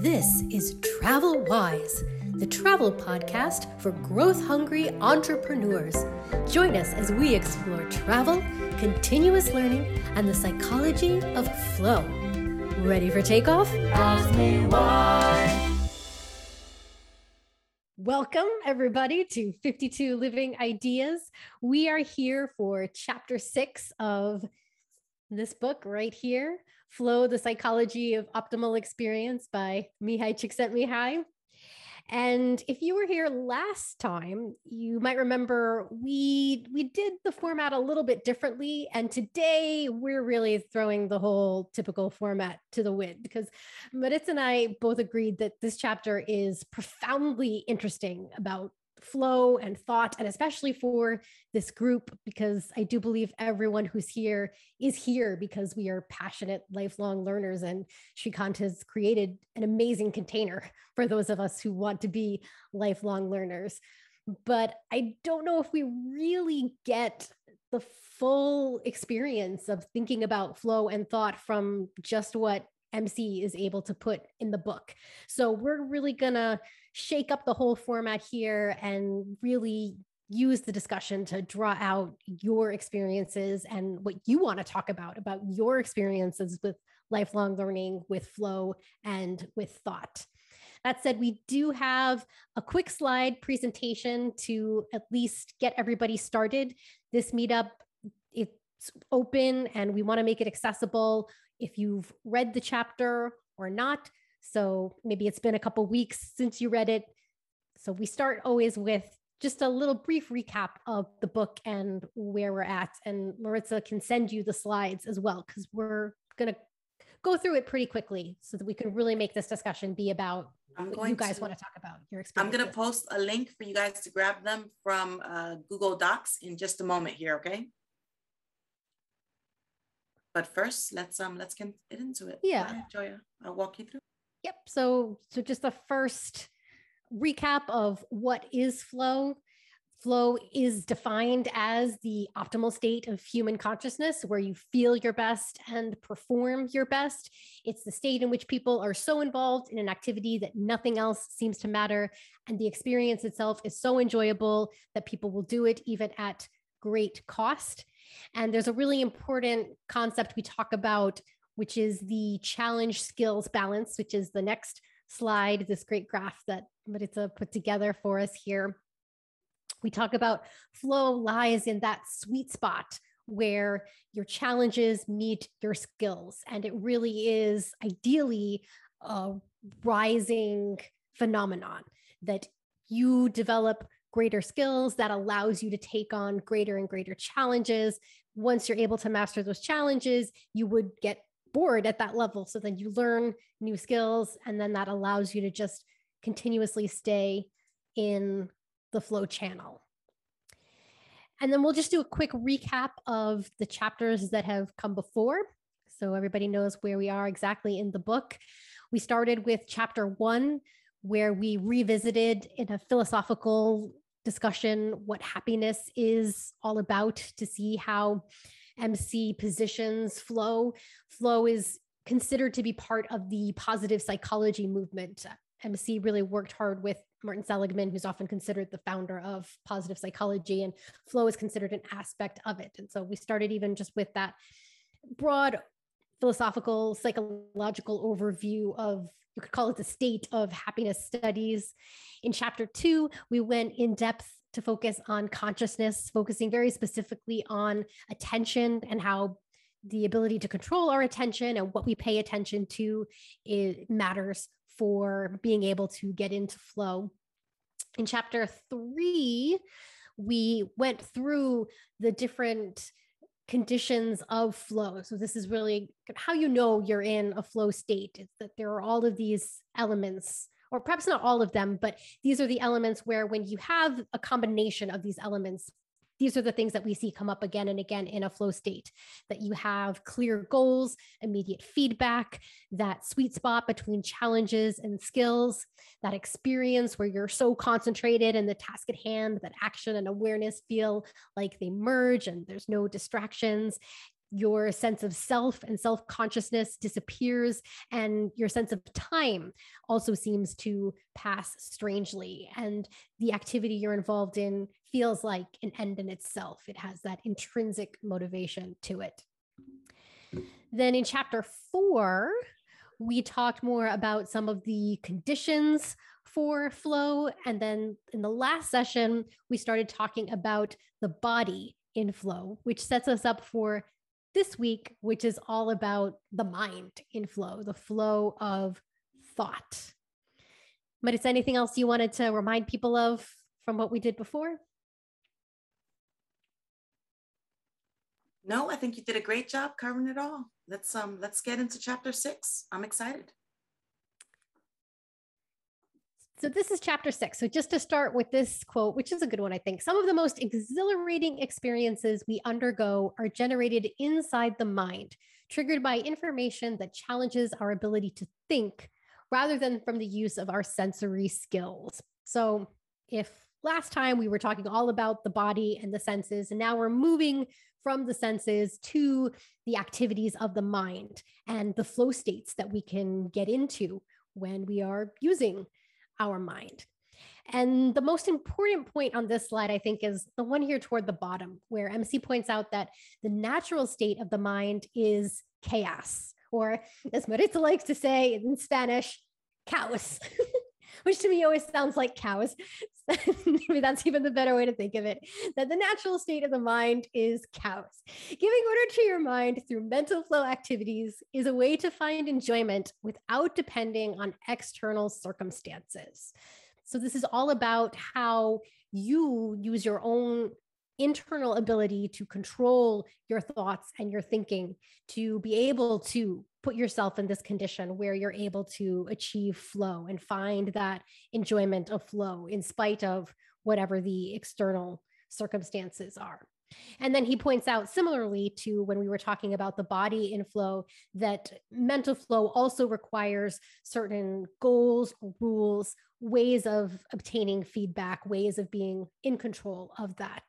This is Travel Wise, the travel podcast for growth hungry entrepreneurs. Join us as we explore travel, continuous learning, and the psychology of flow. Ready for takeoff? Ask me why. Welcome, everybody, to 52 Living Ideas. We are here for chapter six of this book right here Flow, The Psychology of Optimal Experience by Mihaly Csikszentmihalyi. And if you were here last time, you might remember we we did the format a little bit differently and today we're really throwing the whole typical format to the wind because Maritza and I both agreed that this chapter is profoundly interesting about flow and thought, and especially for this group, because I do believe everyone who's here is here because we are passionate, lifelong learners. And Shrikant has created an amazing container for those of us who want to be lifelong learners. But I don't know if we really get the full experience of thinking about flow and thought from just what MC is able to put in the book. So we're really going to shake up the whole format here and really use the discussion to draw out your experiences and what you want to talk about about your experiences with lifelong learning with flow and with thought. That said we do have a quick slide presentation to at least get everybody started. This meetup it's open and we want to make it accessible. If you've read the chapter or not so maybe it's been a couple weeks since you read it. So we start always with just a little brief recap of the book and where we're at. And Maritza can send you the slides as well, because we're going to go through it pretty quickly so that we can really make this discussion be about I'm what you guys to, want to talk about your experience. I'm going to post a link for you guys to grab them from uh, Google Docs in just a moment here, okay? But first, let's um let's get into it. Yeah, Joya, I'll walk you through. Yep. So, so just the first recap of what is flow. Flow is defined as the optimal state of human consciousness where you feel your best and perform your best. It's the state in which people are so involved in an activity that nothing else seems to matter. And the experience itself is so enjoyable that people will do it even at great cost. And there's a really important concept we talk about which is the challenge skills balance, which is the next slide, this great graph that Maritza uh, put together for us here. We talk about flow lies in that sweet spot where your challenges meet your skills. And it really is ideally a rising phenomenon that you develop greater skills that allows you to take on greater and greater challenges. Once you're able to master those challenges, you would get bored at that level. So then you learn new skills, and then that allows you to just continuously stay in the flow channel. And then we'll just do a quick recap of the chapters that have come before. So everybody knows where we are exactly in the book. We started with chapter one, where we revisited in a philosophical discussion what happiness is all about to see how MC positions flow. Flow is considered to be part of the positive psychology movement. MC really worked hard with Martin Seligman, who's often considered the founder of positive psychology, and flow is considered an aspect of it. And so we started even just with that broad philosophical, psychological overview of, you could call it the state of happiness studies. In chapter two, we went in depth to focus on consciousness, focusing very specifically on attention and how the ability to control our attention and what we pay attention to it matters for being able to get into flow. In chapter three, we went through the different conditions of flow. So this is really how you know you're in a flow state. That there are all of these elements or perhaps not all of them, but these are the elements where when you have a combination of these elements, these are the things that we see come up again and again in a flow state that you have clear goals, immediate feedback, that sweet spot between challenges and skills, that experience where you're so concentrated in the task at hand that action and awareness feel like they merge and there's no distractions your sense of self and self consciousness disappears, and your sense of time also seems to pass strangely. And the activity you're involved in feels like an end in itself, it has that intrinsic motivation to it. Then in chapter four, we talked more about some of the conditions for flow. And then in the last session, we started talking about the body in flow, which sets us up for this week, which is all about the mind in flow, the flow of thought. But is anything else you wanted to remind people of from what we did before? No, I think you did a great job covering it all. Let's um let's get into chapter six. I'm excited. So this is chapter six. So just to start with this quote, which is a good one, I think. Some of the most exhilarating experiences we undergo are generated inside the mind, triggered by information that challenges our ability to think rather than from the use of our sensory skills. So if last time we were talking all about the body and the senses, and now we're moving from the senses to the activities of the mind and the flow states that we can get into when we are using our mind. And the most important point on this slide, I think, is the one here toward the bottom, where MC points out that the natural state of the mind is chaos, or as Maritza likes to say in Spanish, caos. which to me always sounds like cows. Maybe that's even the better way to think of it. That the natural state of the mind is cows. Giving order to your mind through mental flow activities is a way to find enjoyment without depending on external circumstances. So, this is all about how you use your own internal ability to control your thoughts and your thinking to be able to put yourself in this condition where you're able to achieve flow and find that enjoyment of flow in spite of whatever the external circumstances are. And then he points out, similarly to when we were talking about the body in flow, that mental flow also requires certain goals, rules, ways of obtaining feedback, ways of being in control of that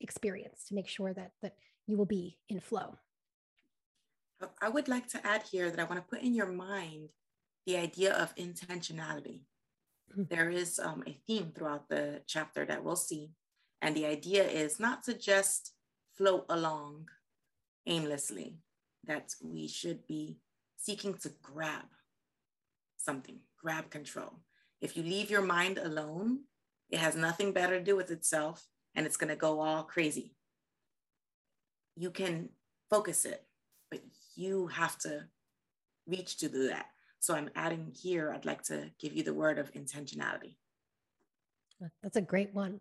experience to make sure that that you will be in flow. I would like to add here that I want to put in your mind the idea of intentionality. Mm-hmm. There is um, a theme throughout the chapter that we'll see. And the idea is not to just float along aimlessly, that we should be seeking to grab something, grab control. If you leave your mind alone, it has nothing better to do with itself and it's going to go all crazy. You can focus it, you have to reach to do that. So I'm adding here, I'd like to give you the word of intentionality. Uh, that's a great one.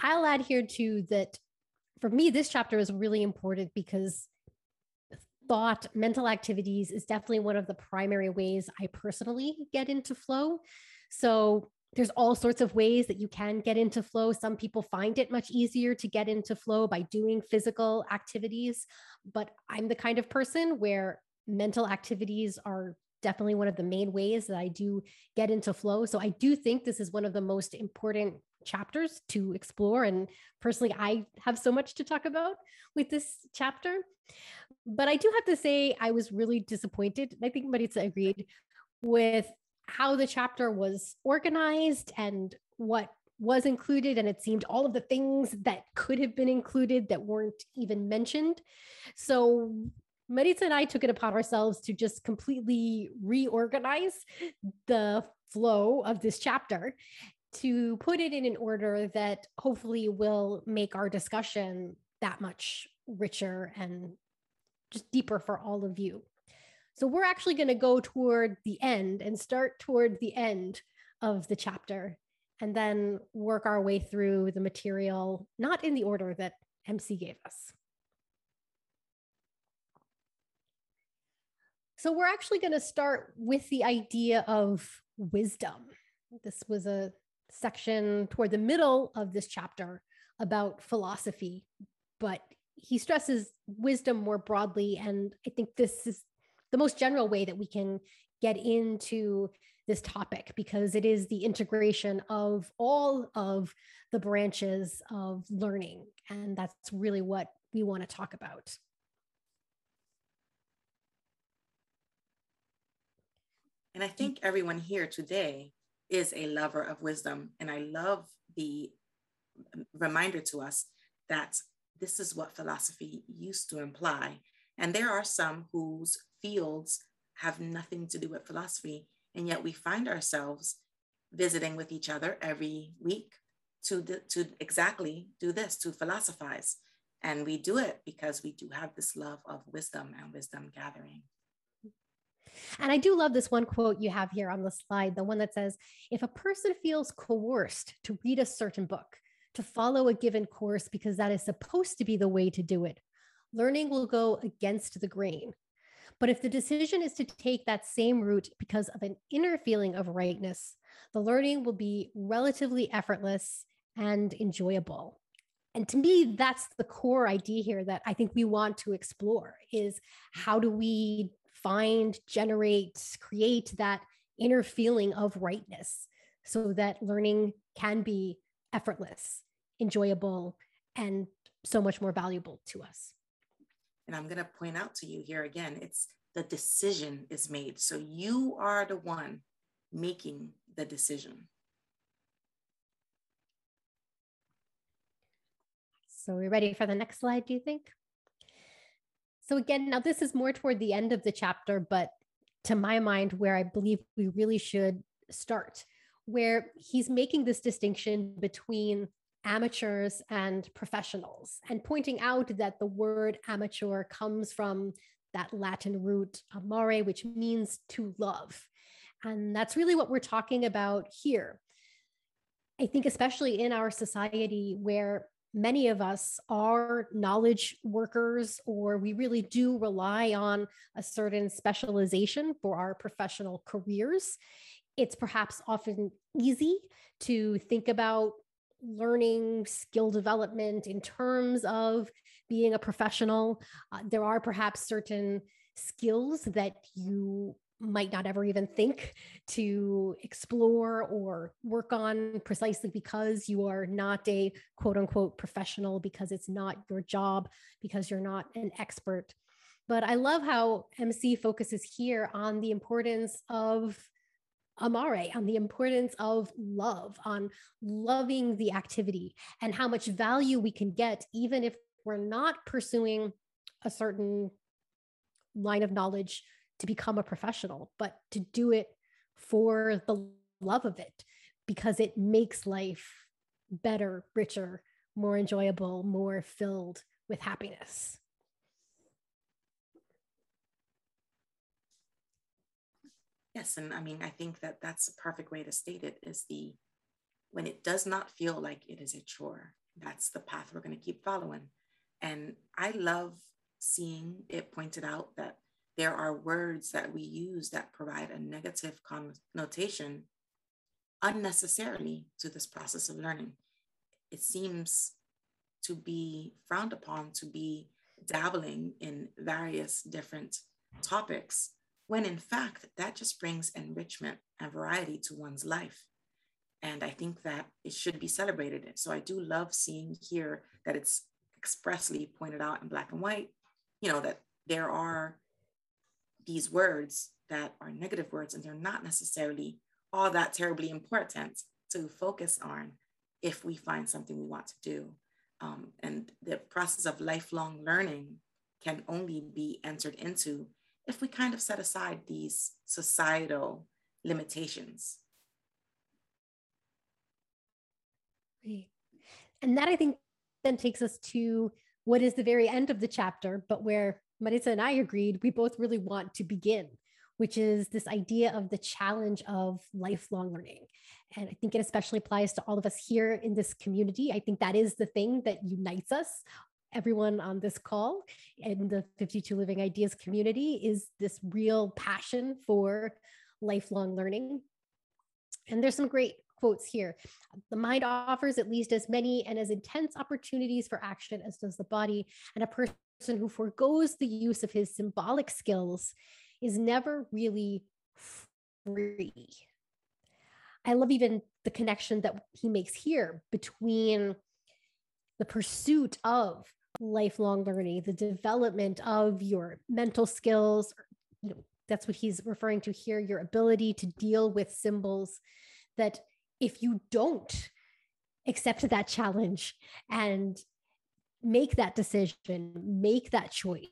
I'll add here too that for me, this chapter is really important because thought, mental activities is definitely one of the primary ways I personally get into flow. So there's all sorts of ways that you can get into flow. Some people find it much easier to get into flow by doing physical activities, but I'm the kind of person where mental activities are definitely one of the main ways that I do get into flow. So I do think this is one of the most important chapters to explore. And personally, I have so much to talk about with this chapter. But I do have to say, I was really disappointed. I think Maritza agreed with how the chapter was organized and what was included and it seemed all of the things that could have been included that weren't even mentioned so Maritza and I took it upon ourselves to just completely reorganize the flow of this chapter to put it in an order that hopefully will make our discussion that much richer and just deeper for all of you. So we're actually going to go toward the end and start toward the end of the chapter and then work our way through the material, not in the order that MC gave us. So we're actually going to start with the idea of wisdom. This was a section toward the middle of this chapter about philosophy, but he stresses wisdom more broadly. And I think this is the most general way that we can get into this topic because it is the integration of all of the branches of learning. And that's really what we want to talk about. And I think everyone here today is a lover of wisdom. And I love the reminder to us that this is what philosophy used to imply and there are some whose fields have nothing to do with philosophy. And yet we find ourselves visiting with each other every week to, to exactly do this, to philosophize. And we do it because we do have this love of wisdom and wisdom gathering. And I do love this one quote you have here on the slide, the one that says, if a person feels coerced to read a certain book, to follow a given course because that is supposed to be the way to do it, learning will go against the grain. But if the decision is to take that same route because of an inner feeling of rightness, the learning will be relatively effortless and enjoyable. And to me, that's the core idea here that I think we want to explore is how do we find, generate, create that inner feeling of rightness so that learning can be effortless, enjoyable, and so much more valuable to us. And I'm going to point out to you here again it's the decision is made. So you are the one making the decision. So we're ready for the next slide, do you think? So again, now this is more toward the end of the chapter, but to my mind, where I believe we really should start, where he's making this distinction between amateurs and professionals and pointing out that the word amateur comes from that Latin root amare, which means to love. And that's really what we're talking about here. I think, especially in our society where many of us are knowledge workers, or we really do rely on a certain specialization for our professional careers. It's perhaps often easy to think about learning skill development in terms of being a professional. Uh, there are perhaps certain skills that you might not ever even think to explore or work on precisely because you are not a quote unquote professional, because it's not your job, because you're not an expert. But I love how MC focuses here on the importance of amare, on the importance of love, on loving the activity, and how much value we can get, even if we're not pursuing a certain line of knowledge to become a professional, but to do it for the love of it because it makes life better, richer, more enjoyable, more filled with happiness. Yes, and I mean, I think that that's a perfect way to state it is the when it does not feel like it is a chore, that's the path we're going to keep following. And I love seeing it pointed out that there are words that we use that provide a negative connotation unnecessarily to this process of learning. It seems to be frowned upon to be dabbling in various different topics, when in fact, that just brings enrichment and variety to one's life. And I think that it should be celebrated. So I do love seeing here that it's expressly pointed out in black and white, you know, that there are these words that are negative words and they're not necessarily all that terribly important to focus on if we find something we want to do. Um, and the process of lifelong learning can only be entered into if we kind of set aside these societal limitations. And that I think then takes us to what is the very end of the chapter, but where Maritza and I agreed we both really want to begin, which is this idea of the challenge of lifelong learning. And I think it especially applies to all of us here in this community. I think that is the thing that unites us. Everyone on this call in the 52 Living Ideas community is this real passion for lifelong learning. And there's some great quotes here. The mind offers at least as many and as intense opportunities for action as does the body, and a person who foregoes the use of his symbolic skills is never really free. I love even the connection that he makes here between the pursuit of lifelong learning, the development of your mental skills, you know, that's what he's referring to here your ability to deal with symbols that if you don't accept that challenge and make that decision, make that choice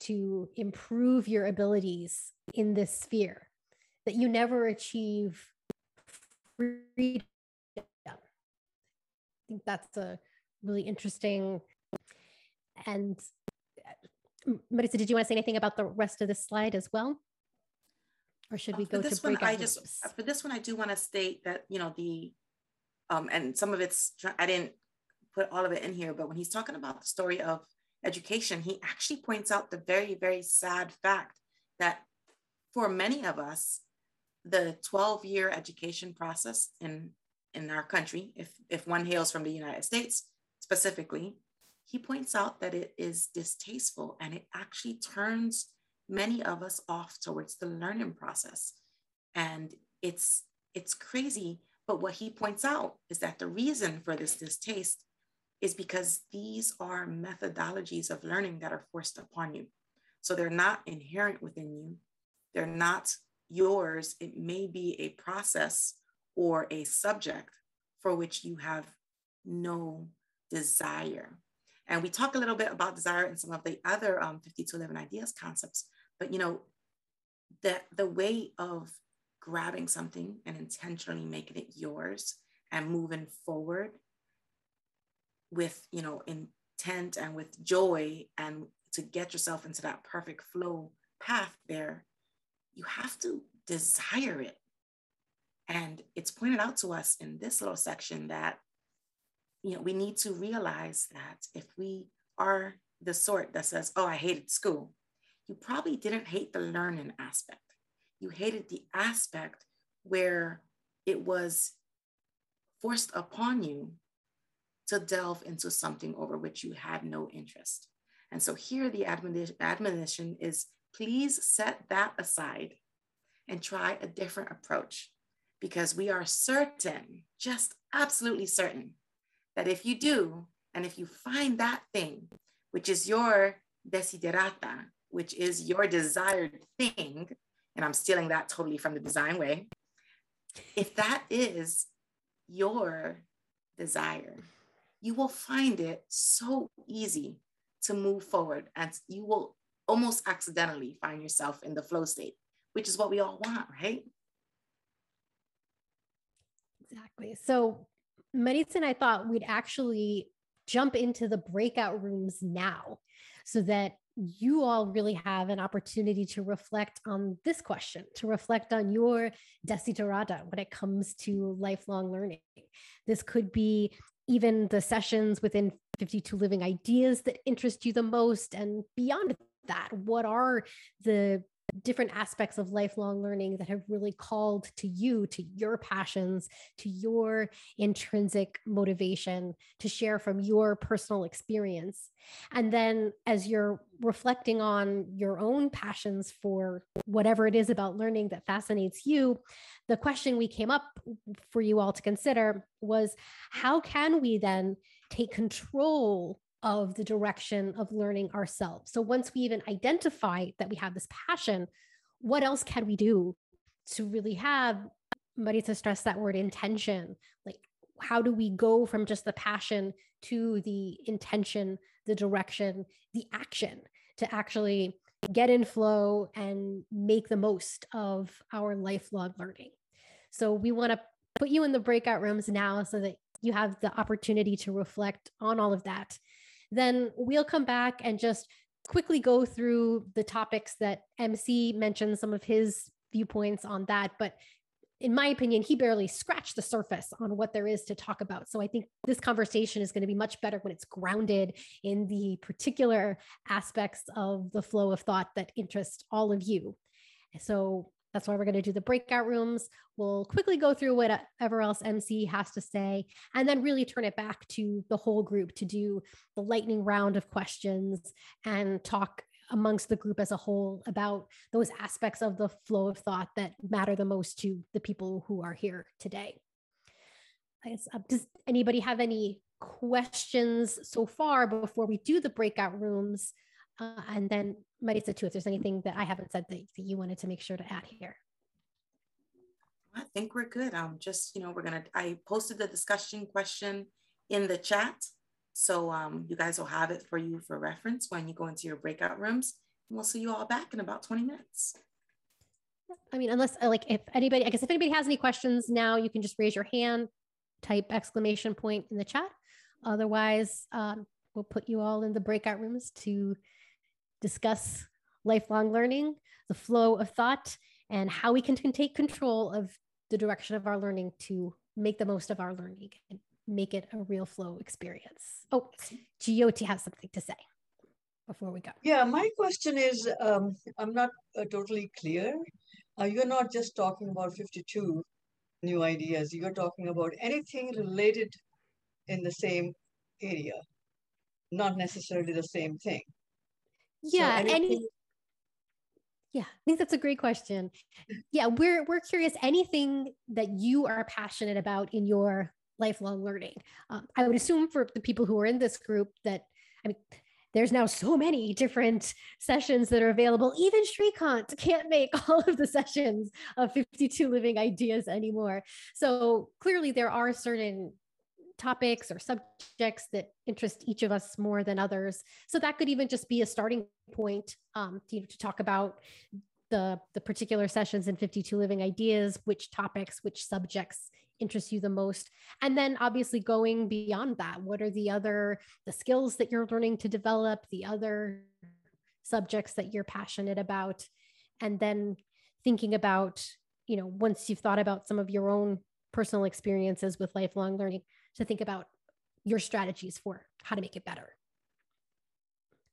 to improve your abilities in this sphere, that you never achieve freedom. I think that's a really interesting and uh, Maritza, did you want to say anything about the rest of this slide as well? Or should we uh, go to breakout one, I just uh, for this one, I do want to state that you know the um, and some of it's I didn't put all of it in here, but when he's talking about the story of education, he actually points out the very, very sad fact that for many of us, the 12 year education process in, in our country, if, if one hails from the United States specifically, he points out that it is distasteful and it actually turns many of us off towards the learning process. And it's, it's crazy. But what he points out is that the reason for this distaste is because these are methodologies of learning that are forced upon you. So they're not inherent within you, they're not yours. It may be a process or a subject for which you have no desire. And we talk a little bit about desire in some of the other um, 52 Living ideas concepts, but you know, the, the way of grabbing something and intentionally making it yours and moving forward with you know intent and with joy and to get yourself into that perfect flow path there you have to desire it and it's pointed out to us in this little section that you know we need to realize that if we are the sort that says oh i hated school you probably didn't hate the learning aspect you hated the aspect where it was forced upon you to delve into something over which you had no interest. And so here the admonition is please set that aside and try a different approach because we are certain, just absolutely certain, that if you do, and if you find that thing, which is your desiderata, which is your desired thing, and I'm stealing that totally from the design way, if that is your desire, you will find it so easy to move forward and you will almost accidentally find yourself in the flow state, which is what we all want, right? Exactly. So, Maritza and I thought we'd actually jump into the breakout rooms now so that you all really have an opportunity to reflect on this question, to reflect on your desiderata when it comes to lifelong learning. This could be even the sessions within 52 living ideas that interest you the most and beyond that what are the different aspects of lifelong learning that have really called to you, to your passions, to your intrinsic motivation to share from your personal experience. And then as you're reflecting on your own passions for whatever it is about learning that fascinates you, the question we came up for you all to consider was how can we then take control of the direction of learning ourselves. So once we even identify that we have this passion, what else can we do to really have to stress that word intention? Like how do we go from just the passion to the intention, the direction, the action to actually get in flow and make the most of our lifelong learning? So we want to put you in the breakout rooms now so that you have the opportunity to reflect on all of that then we'll come back and just quickly go through the topics that MC mentioned, some of his viewpoints on that. But in my opinion, he barely scratched the surface on what there is to talk about. So I think this conversation is going to be much better when it's grounded in the particular aspects of the flow of thought that interest all of you. So that's why we're going to do the breakout rooms. We'll quickly go through whatever else MC has to say, and then really turn it back to the whole group to do the lightning round of questions and talk amongst the group as a whole about those aspects of the flow of thought that matter the most to the people who are here today. Uh, does anybody have any questions so far before we do the breakout rooms Uh, and then Maritza too, if there's anything that I haven't said that, that you wanted to make sure to add here. I think we're good. Um, just, you know, we're gonna, I posted the discussion question in the chat. So um, you guys will have it for you for reference when you go into your breakout rooms. And we'll see you all back in about 20 minutes. I mean, unless uh, like if anybody, I guess if anybody has any questions now, you can just raise your hand, type exclamation point in the chat. Otherwise, um, we'll put you all in the breakout rooms to discuss lifelong learning, the flow of thought, and how we can take control of the direction of our learning to make the most of our learning and make it a real flow experience. Oh, Jyoti has something to say before we go. Yeah, my question is um, I'm not uh, totally clear. Uh, you're not just talking about 52 new ideas, you're talking about anything related in the same area, not necessarily the same thing. Yeah, so anything- any yeah, I think that's a great question. Yeah, we're we're curious anything that you are passionate about in your lifelong learning. Um, I would assume for the people who are in this group that I mean there's now so many different sessions that are available. Even Shrikant can't make all of the sessions of 52 living ideas anymore. So clearly there are certain topics or subjects that interest each of us more than others. So that could even just be a starting point um, to, to talk about the, the particular sessions in 52 Living Ideas, which topics, which subjects interest you the most. And then obviously going beyond that, what are the other, the skills that you're learning to develop, the other subjects that you're passionate about. And then thinking about, you know, once you've thought about some of your own personal experiences with lifelong learning, to think about your strategies for how to make it better.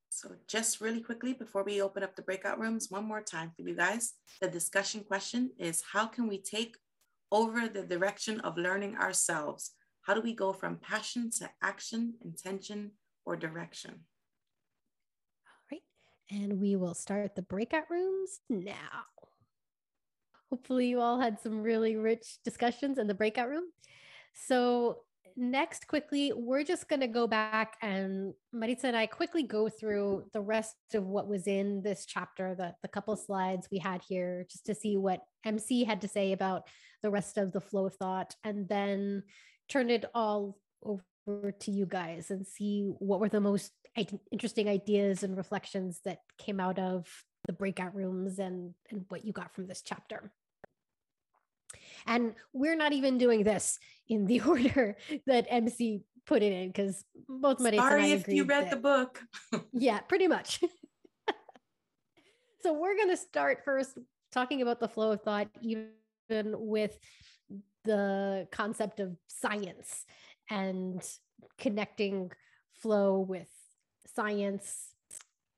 So just really quickly before we open up the breakout rooms, one more time for you guys. The discussion question is how can we take over the direction of learning ourselves? How do we go from passion to action, intention, or direction? All right. And we will start the breakout rooms now. Hopefully, you all had some really rich discussions in the breakout room. So, next, quickly, we're just going to go back and Maritza and I quickly go through the rest of what was in this chapter, the, the couple slides we had here, just to see what MC had to say about the rest of the flow of thought, and then turn it all over to you guys and see what were the most interesting ideas and reflections that came out of the breakout rooms and, and what you got from this chapter. And we're not even doing this in the order that MC put it in because both Maritza Sorry and I if you read that, the book. yeah, pretty much. so we're going to start first talking about the flow of thought, even with the concept of science and connecting flow with science.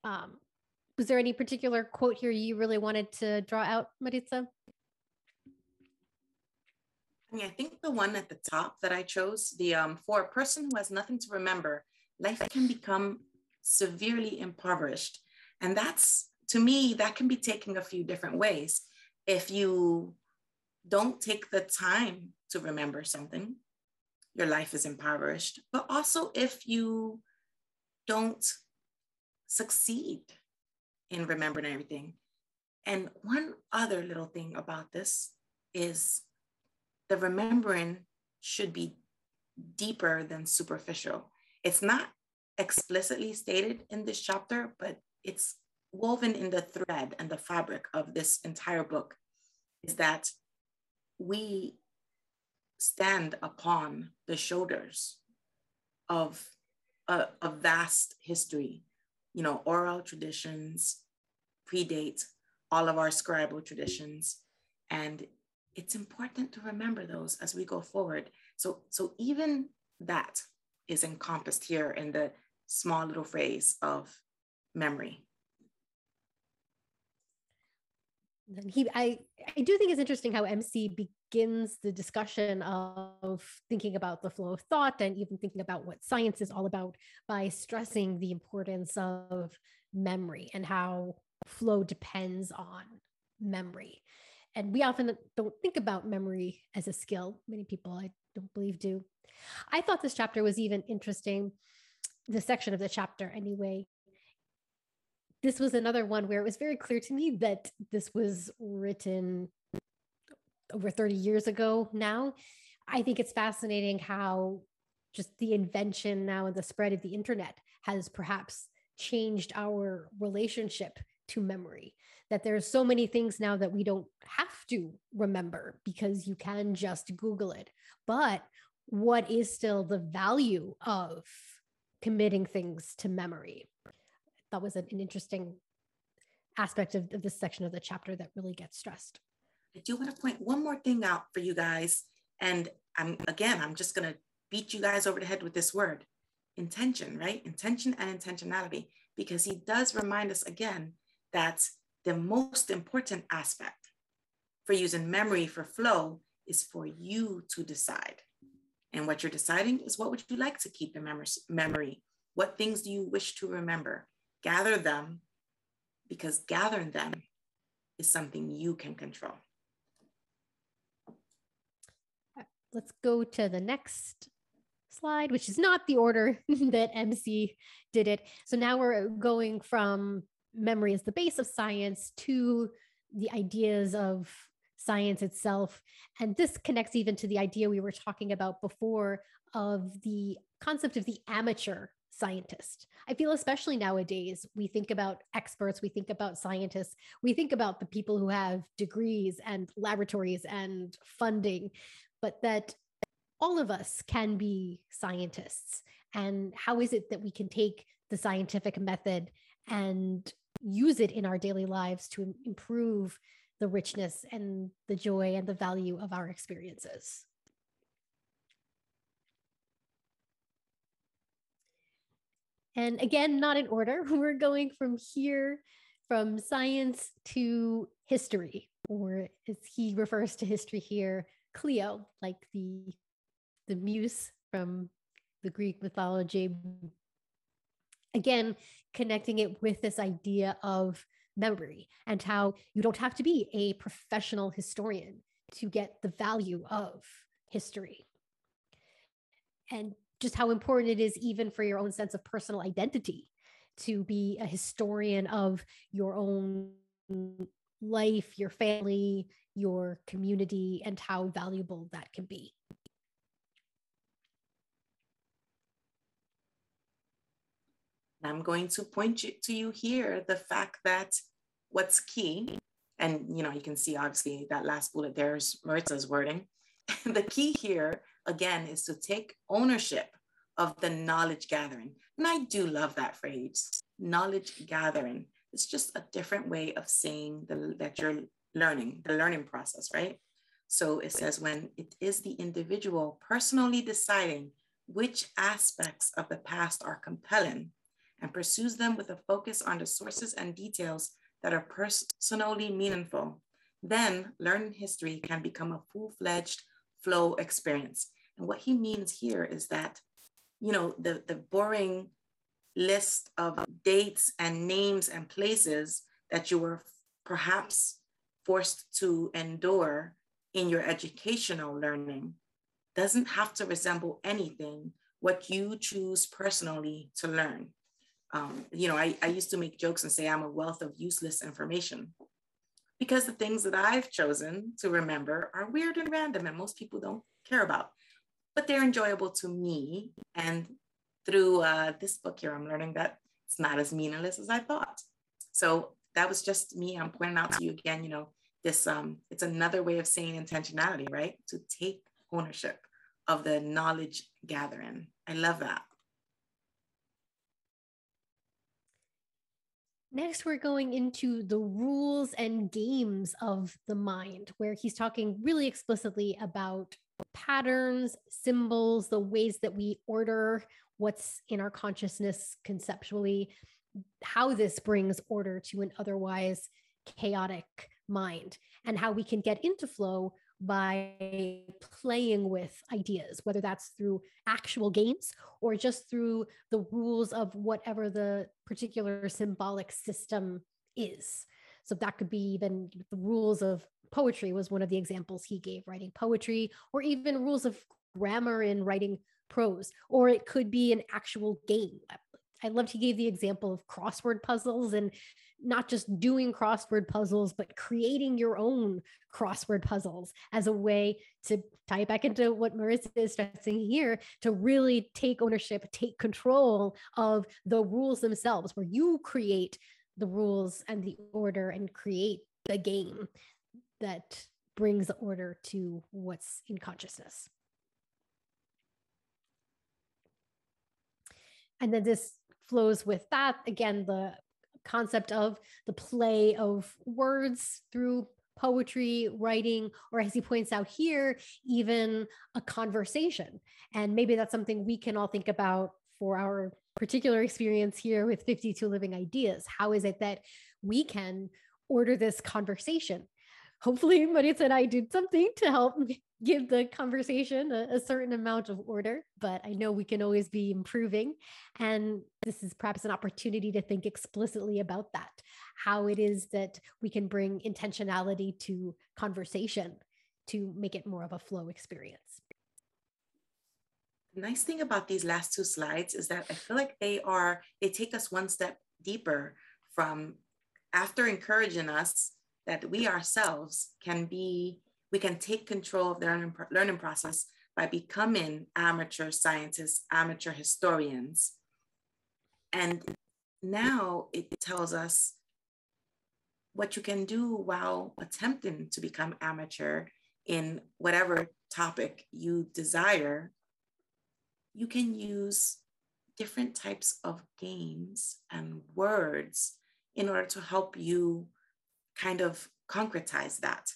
Um, was there any particular quote here you really wanted to draw out, Maritza? I mean, I think the one at the top that I chose, the um, for a person who has nothing to remember, life can become severely impoverished. And that's, to me, that can be taken a few different ways. If you don't take the time to remember something, your life is impoverished. But also, if you don't succeed in remembering everything. And one other little thing about this is the remembering should be deeper than superficial. It's not explicitly stated in this chapter, but it's woven in the thread and the fabric of this entire book is that we stand upon the shoulders of a, a vast history. You know, oral traditions predate all of our scribal traditions. And it's important to remember those as we go forward. So, so even that is encompassed here in the small little phrase of memory. He, I, I do think it's interesting how MC begins the discussion of thinking about the flow of thought and even thinking about what science is all about by stressing the importance of memory and how flow depends on memory and we often don't think about memory as a skill. Many people, I don't believe, do. I thought this chapter was even interesting, the section of the chapter anyway, this was another one where it was very clear to me that this was written over 30 years ago now. I think it's fascinating how just the invention now and the spread of the internet has perhaps changed our relationship to memory that there's so many things now that we don't have to remember because you can just google it. But what is still the value of committing things to memory? That was an, an interesting aspect of, of this section of the chapter that really gets stressed. I do want to point one more thing out for you guys and i'm again i'm just going to beat you guys over the head with this word intention right? Intention and intentionality because he does remind us again that the most important aspect for using memory for flow is for you to decide. And what you're deciding is what would you like to keep in memory? What things do you wish to remember? Gather them because gathering them is something you can control. Let's go to the next slide, which is not the order that MC did it. So now we're going from memory as the base of science to the ideas of science itself. And this connects even to the idea we were talking about before of the concept of the amateur scientist. I feel especially nowadays, we think about experts, we think about scientists, we think about the people who have degrees and laboratories and funding, but that all of us can be scientists. And how is it that we can take the scientific method and use it in our daily lives to improve the richness and the joy and the value of our experiences. And again, not in order. We're going from here, from science to history, or as he refers to history here, Clio, like the the muse from the Greek mythology, again, connecting it with this idea of memory and how you don't have to be a professional historian to get the value of history. And just how important it is, even for your own sense of personal identity, to be a historian of your own life, your family, your community, and how valuable that can be. I'm going to point you, to you here the fact that what's key, and you know, you can see obviously that last bullet there's Maritza's wording. the key here again is to take ownership of the knowledge gathering. And I do love that phrase, knowledge gathering. It's just a different way of saying the, that you're learning, the learning process, right? So it says when it is the individual personally deciding which aspects of the past are compelling and pursues them with a focus on the sources and details that are personally meaningful, then learning history can become a full-fledged flow experience. And what he means here is that, you know, the, the boring list of dates and names and places that you were perhaps forced to endure in your educational learning doesn't have to resemble anything what you choose personally to learn um, you know, I, I used to make jokes and say I'm a wealth of useless information because the things that I've chosen to remember are weird and random and most people don't care about, but they're enjoyable to me. And through uh, this book here, I'm learning that it's not as meaningless as I thought. So that was just me. I'm pointing out to you again, you know, this, um, it's another way of saying intentionality, right? To take ownership of the knowledge gathering. I love that. Next, we're going into the rules and games of the mind, where he's talking really explicitly about patterns, symbols, the ways that we order what's in our consciousness conceptually, how this brings order to an otherwise chaotic mind, and how we can get into flow by playing with ideas, whether that's through actual games or just through the rules of whatever the particular symbolic system is. So that could be even the rules of poetry was one of the examples he gave, writing poetry, or even rules of grammar in writing prose, or it could be an actual game. I loved he gave the example of crossword puzzles and not just doing crossword puzzles, but creating your own crossword puzzles as a way to tie it back into what Maritza is stressing here to really take ownership, take control of the rules themselves, where you create the rules and the order and create the game that brings order to what's in consciousness. And then this flows with that again the concept of the play of words through poetry, writing, or as he points out here, even a conversation. And maybe that's something we can all think about for our particular experience here with 52 Living Ideas. How is it that we can order this conversation? Hopefully, Maritza and I did something to help give the conversation a, a, certain amount of order, but I know we can always be improving. And this is perhaps an opportunity to think explicitly about that how it is that we can bring intentionality to conversation to make it more of a flow experience. The nice thing about these last two slides is that I feel like they are, they take us one step deeper from after encouraging us that we ourselves can be we can take control of the learning, learning process by becoming amateur scientists, amateur historians. And now it tells us what you can do while attempting to become amateur in whatever topic you desire. You can use different types of games and words in order to help you kind of concretize that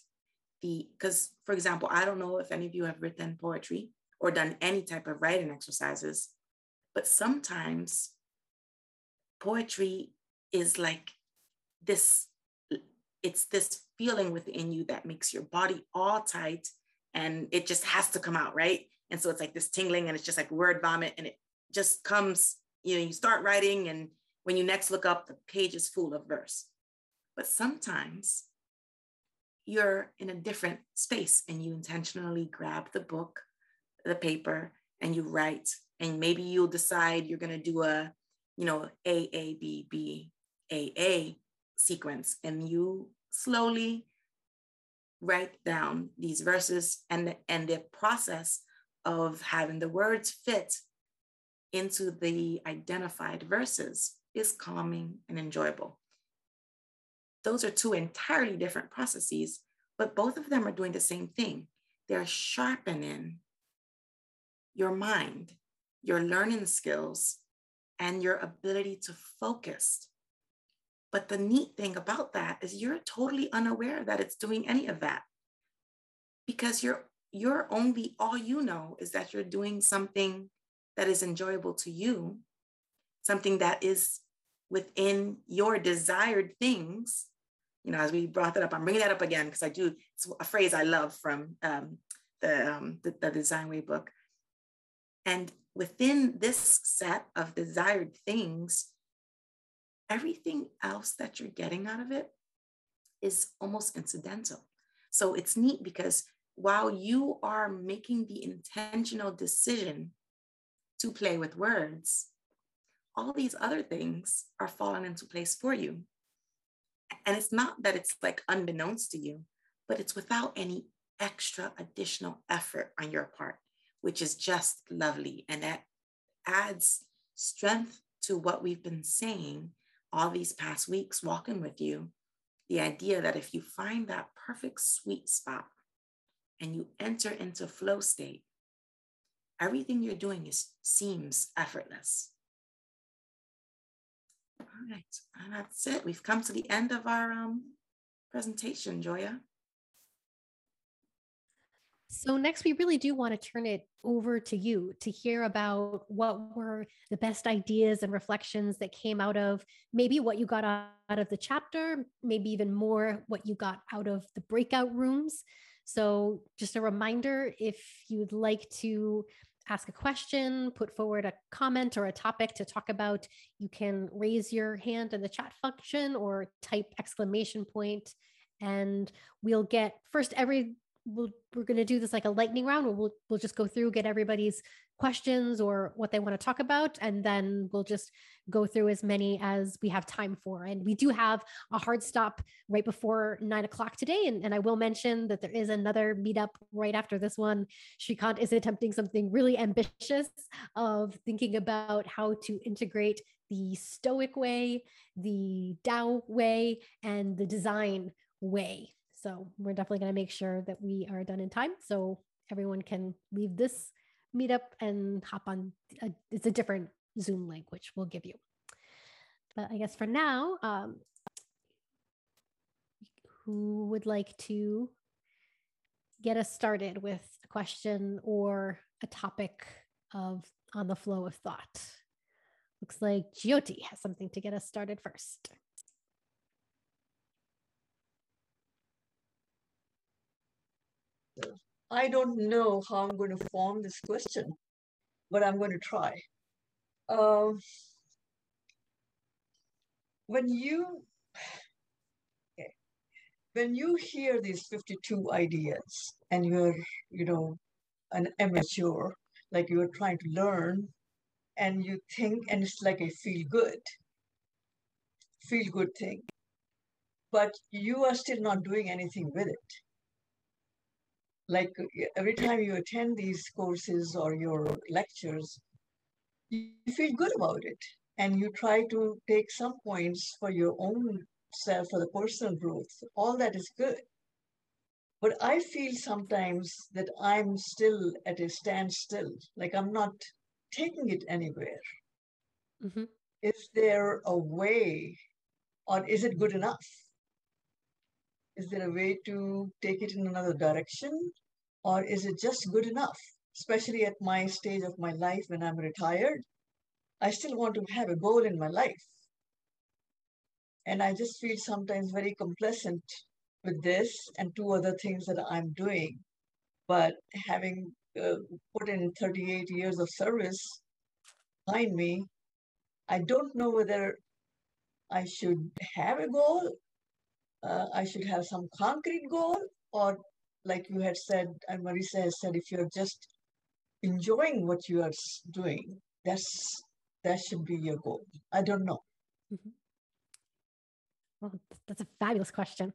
the because for example i don't know if any of you have written poetry or done any type of writing exercises but sometimes poetry is like this it's this feeling within you that makes your body all tight and it just has to come out right? And so it's like this tingling and it's just like word vomit and it just comes you know you start writing and when you next look up the page is full of verse. But sometimes you're in a different space and you intentionally grab the book, the paper, and you write. And maybe you'll decide you're going to do a, you know, A, A, B, B, A, A sequence. And you slowly write down these verses and, and the process of having the words fit into the identified verses is calming and enjoyable. Those are two entirely different processes, but both of them are doing the same thing. They're sharpening your mind, your learning skills, and your ability to focus. But the neat thing about that is you're totally unaware that it's doing any of that because you're you're only all you know is that you're doing something that is enjoyable to you, something that is within your desired things you know, as we brought that up, I'm bringing that up again because I do, it's a phrase I love from um, the, um, the, the Design Way book. And within this set of desired things, everything else that you're getting out of it is almost incidental. So it's neat because while you are making the intentional decision to play with words, all these other things are falling into place for you. And it's not that it's like unbeknownst to you, but it's without any extra additional effort on your part, which is just lovely. And that adds strength to what we've been saying all these past weeks walking with you. The idea that if you find that perfect sweet spot and you enter into flow state, everything you're doing is seems effortless. All right, and that's it. We've come to the end of our um, presentation, Joya. So next, we really do want to turn it over to you to hear about what were the best ideas and reflections that came out of maybe what you got out of the chapter, maybe even more what you got out of the breakout rooms. So just a reminder, if you'd like to ask a question, put forward a comment or a topic to talk about, you can raise your hand in the chat function or type exclamation point and we'll get first every we'll we're going to do this like a lightning round where we'll we'll just go through get everybody's questions or what they want to talk about and then we'll just go through as many as we have time for. And we do have a hard stop right before nine o'clock today and, and i will mention that there is another meetup right after this one. Shrikant is attempting something really ambitious of thinking about how to integrate the stoic way the Tao way and the design way so we're definitely going to make sure that we are done in time so everyone can leave this meetup and hop on. A, it's a different Zoom link, which we'll give you. But I guess for now, um, who would like to get us started with a question or a topic of on the flow of thought? Looks like Jyoti has something to get us started first. I don't know how I'm going to form this question, but I'm going to try. Uh, when you okay, when you hear these 52 ideas and you're, you know, an amateur, like you're trying to learn, and you think, and it's like a feel good, feel good thing, but you are still not doing anything with it like every time you attend these courses or your lectures, you feel good about it. And you try to take some points for your own self, for the personal growth. All that is good. But I feel sometimes that I'm still at a standstill, like I'm not taking it anywhere. Mm-hmm. Is there a way, or is it good enough? Is there a way to take it in another direction? Or is it just good enough? Especially at my stage of my life when I'm retired, I still want to have a goal in my life. And I just feel sometimes very complacent with this and two other things that I'm doing. But having uh, put in 38 years of service behind me, I don't know whether I should have a goal uh, I should have some concrete goal, or like you had said, and Maritza has said, if you're just enjoying what you are doing, that's that should be your goal. I don't know. Mm-hmm. Well, that's a fabulous question.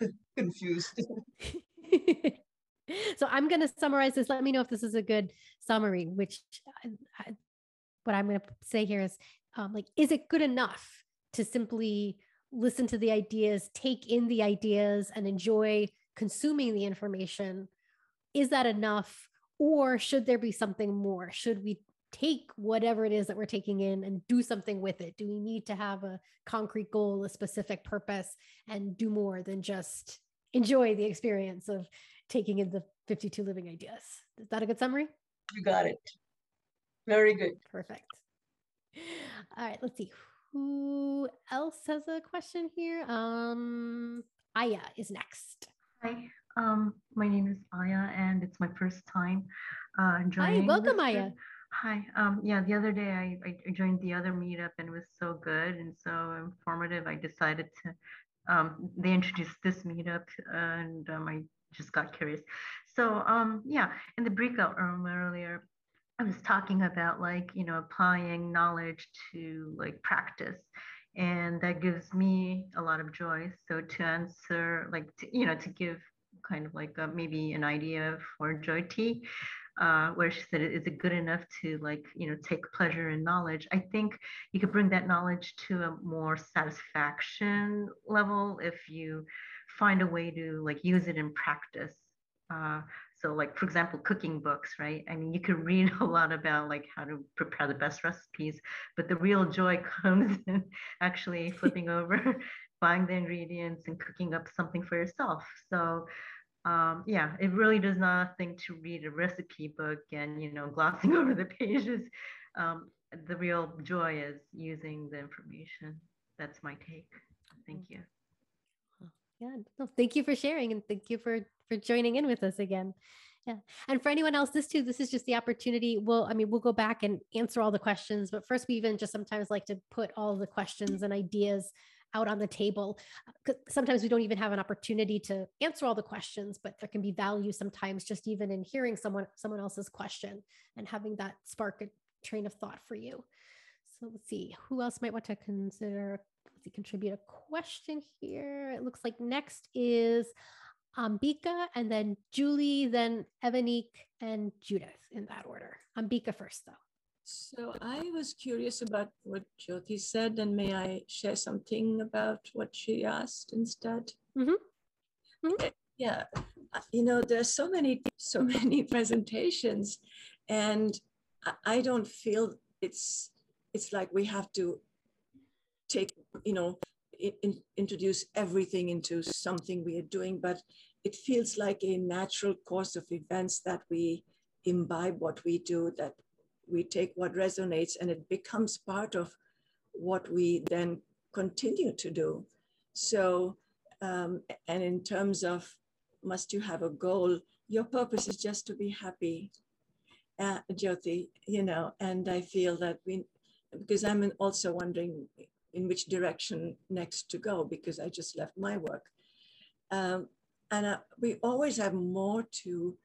Confused. so I'm going to summarize this. Let me know if this is a good summary. Which, I, I, what I'm going to say here is, um, like, is it good enough to simply listen to the ideas, take in the ideas, and enjoy consuming the information. Is that enough? Or should there be something more? Should we take whatever it is that we're taking in and do something with it? Do we need to have a concrete goal, a specific purpose, and do more than just enjoy the experience of taking in the 52 living ideas? Is that a good summary? You got it. Very good. Perfect. All right, let's see who else has a question here? Um, Aya is next. Hi, um, my name is Aya, and it's my first time uh, joining. Hi, welcome, Aya. Hi. Um, yeah, the other day I, I joined the other meetup and it was so good and so informative. I decided to. Um, they introduced this meetup and um, I just got curious. So um, yeah, in the breakout room earlier, I was talking about like, you know, applying knowledge to like practice. And that gives me a lot of joy. So to answer, like, to, you know, to give kind of like a, maybe an idea for Jyoti, uh, where she said, is it good enough to like, you know, take pleasure in knowledge? I think you could bring that knowledge to a more satisfaction level if you find a way to like use it in practice. Uh, so like, for example, cooking books, right? I mean, you can read a lot about like how to prepare the best recipes, but the real joy comes in actually flipping over, buying the ingredients and cooking up something for yourself. So um, yeah, it really does nothing to read a recipe book and, you know, glossing over the pages. Um, the real joy is using the information. That's my take. Thank you. Yeah, no, thank you for sharing and thank you for for joining in with us again. Yeah. And for anyone else, this too, this is just the opportunity. We'll, I mean, we'll go back and answer all the questions, but first we even just sometimes like to put all the questions and ideas out on the table. Uh, sometimes we don't even have an opportunity to answer all the questions, but there can be value sometimes just even in hearing someone someone else's question and having that spark a train of thought for you. So let's see who else might want to consider let's see, contribute a question here. It looks like next is Ambika and then Julie, then Evanique and Judith in that order. Ambika first though. So I was curious about what Jyoti said, and may I share something about what she asked instead? Mm-hmm. Mm-hmm. Yeah, uh, you know, there's so many, so many presentations, and I don't feel it's it's like we have to take, you know, in, introduce everything into something we are doing, but it feels like a natural course of events that we imbibe what we do, that we take what resonates and it becomes part of what we then continue to do. So, um, and in terms of must you have a goal, your purpose is just to be happy, uh, Jyoti, you know, and I feel that we, because I'm also wondering in which direction next to go because I just left my work. Um, and uh, we always have more to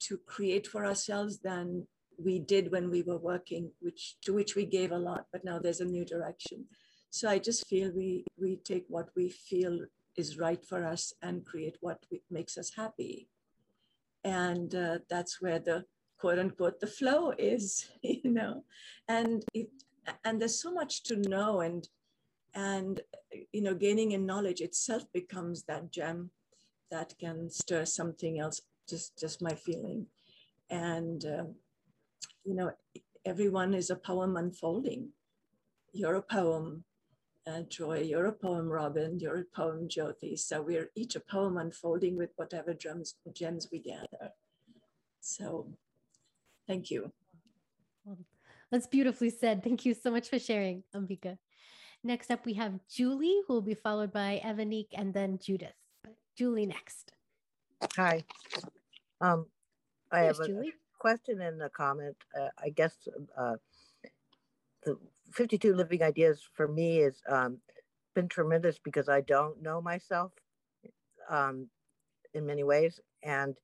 to create for ourselves than we did when we were working, which to which we gave a lot, but now there's a new direction. So I just feel we we take what we feel is right for us and create what we, makes us happy, and uh, that's where the quote unquote the flow is, you know, and it, and there's so much to know and and you know gaining in knowledge itself becomes that gem that can stir something else just just my feeling and um, you know, everyone is a poem unfolding. You're a poem, uh, Joy, you're a poem, Robin, you're a poem, Jyoti. So we're each a poem unfolding with whatever drums, gems we gather. So thank you. That's beautifully said. Thank you so much for sharing, Ambika. Next up, we have Julie, who will be followed by Evanique and then Judith. Julie next. Hi. Um, I have a, Julie question and a comment. Uh, I guess uh, the 52 living ideas for me has um, been tremendous because I don't know myself um, in many ways. And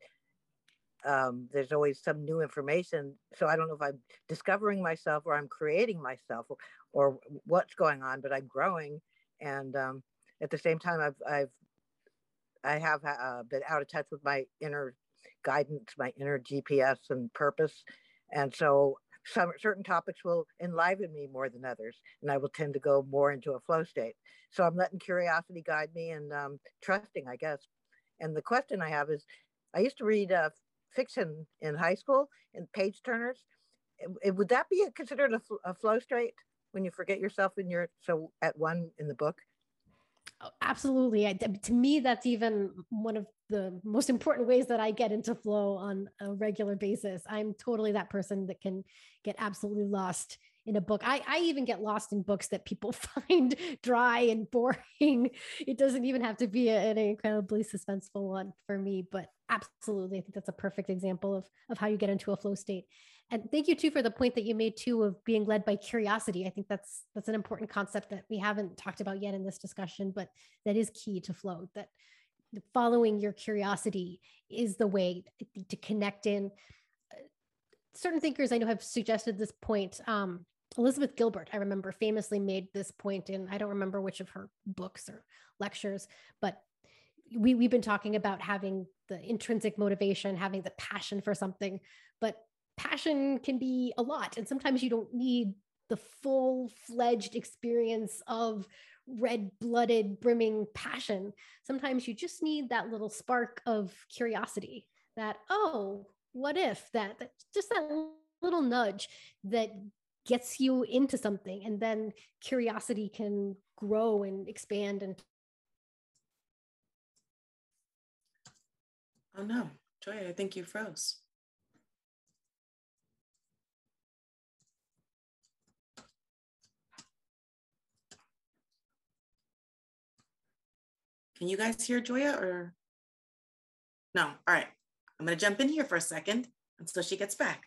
um, there's always some new information. So I don't know if I'm discovering myself or I'm creating myself or, or what's going on, but I'm growing. And um, at the same time, I've, I've I have uh, been out of touch with my inner guidance, my inner GPS and purpose. And so some certain topics will enliven me more than others, and I will tend to go more into a flow state. So I'm letting curiosity guide me and um, trusting, I guess. And the question I have is, I used to read uh, fiction in high school and page turners. would that be considered a, a flow state when you forget yourself and you're so at one in the book? Oh, absolutely. I, to me, that's even one of the most important ways that I get into flow on a regular basis. I'm totally that person that can get absolutely lost in a book. I, I even get lost in books that people find dry and boring. It doesn't even have to be an incredibly suspenseful one for me, but absolutely. I think that's a perfect example of, of how you get into a flow state. And thank you too for the point that you made too of being led by curiosity. I think that's that's an important concept that we haven't talked about yet in this discussion, but that is key to flow. That following your curiosity is the way to connect in. Certain thinkers I know have suggested this point. Um, Elizabeth Gilbert, I remember, famously made this point in I don't remember which of her books or lectures, but we we've been talking about having the intrinsic motivation, having the passion for something, but passion can be a lot. And sometimes you don't need the full fledged experience of red blooded, brimming passion. Sometimes you just need that little spark of curiosity that, oh, what if that, that just that little nudge that gets you into something. And then curiosity can grow and expand and Oh no, Joy, I think you froze. Can you guys hear Joya or? No, all right. I'm gonna jump in here for a second until she gets back.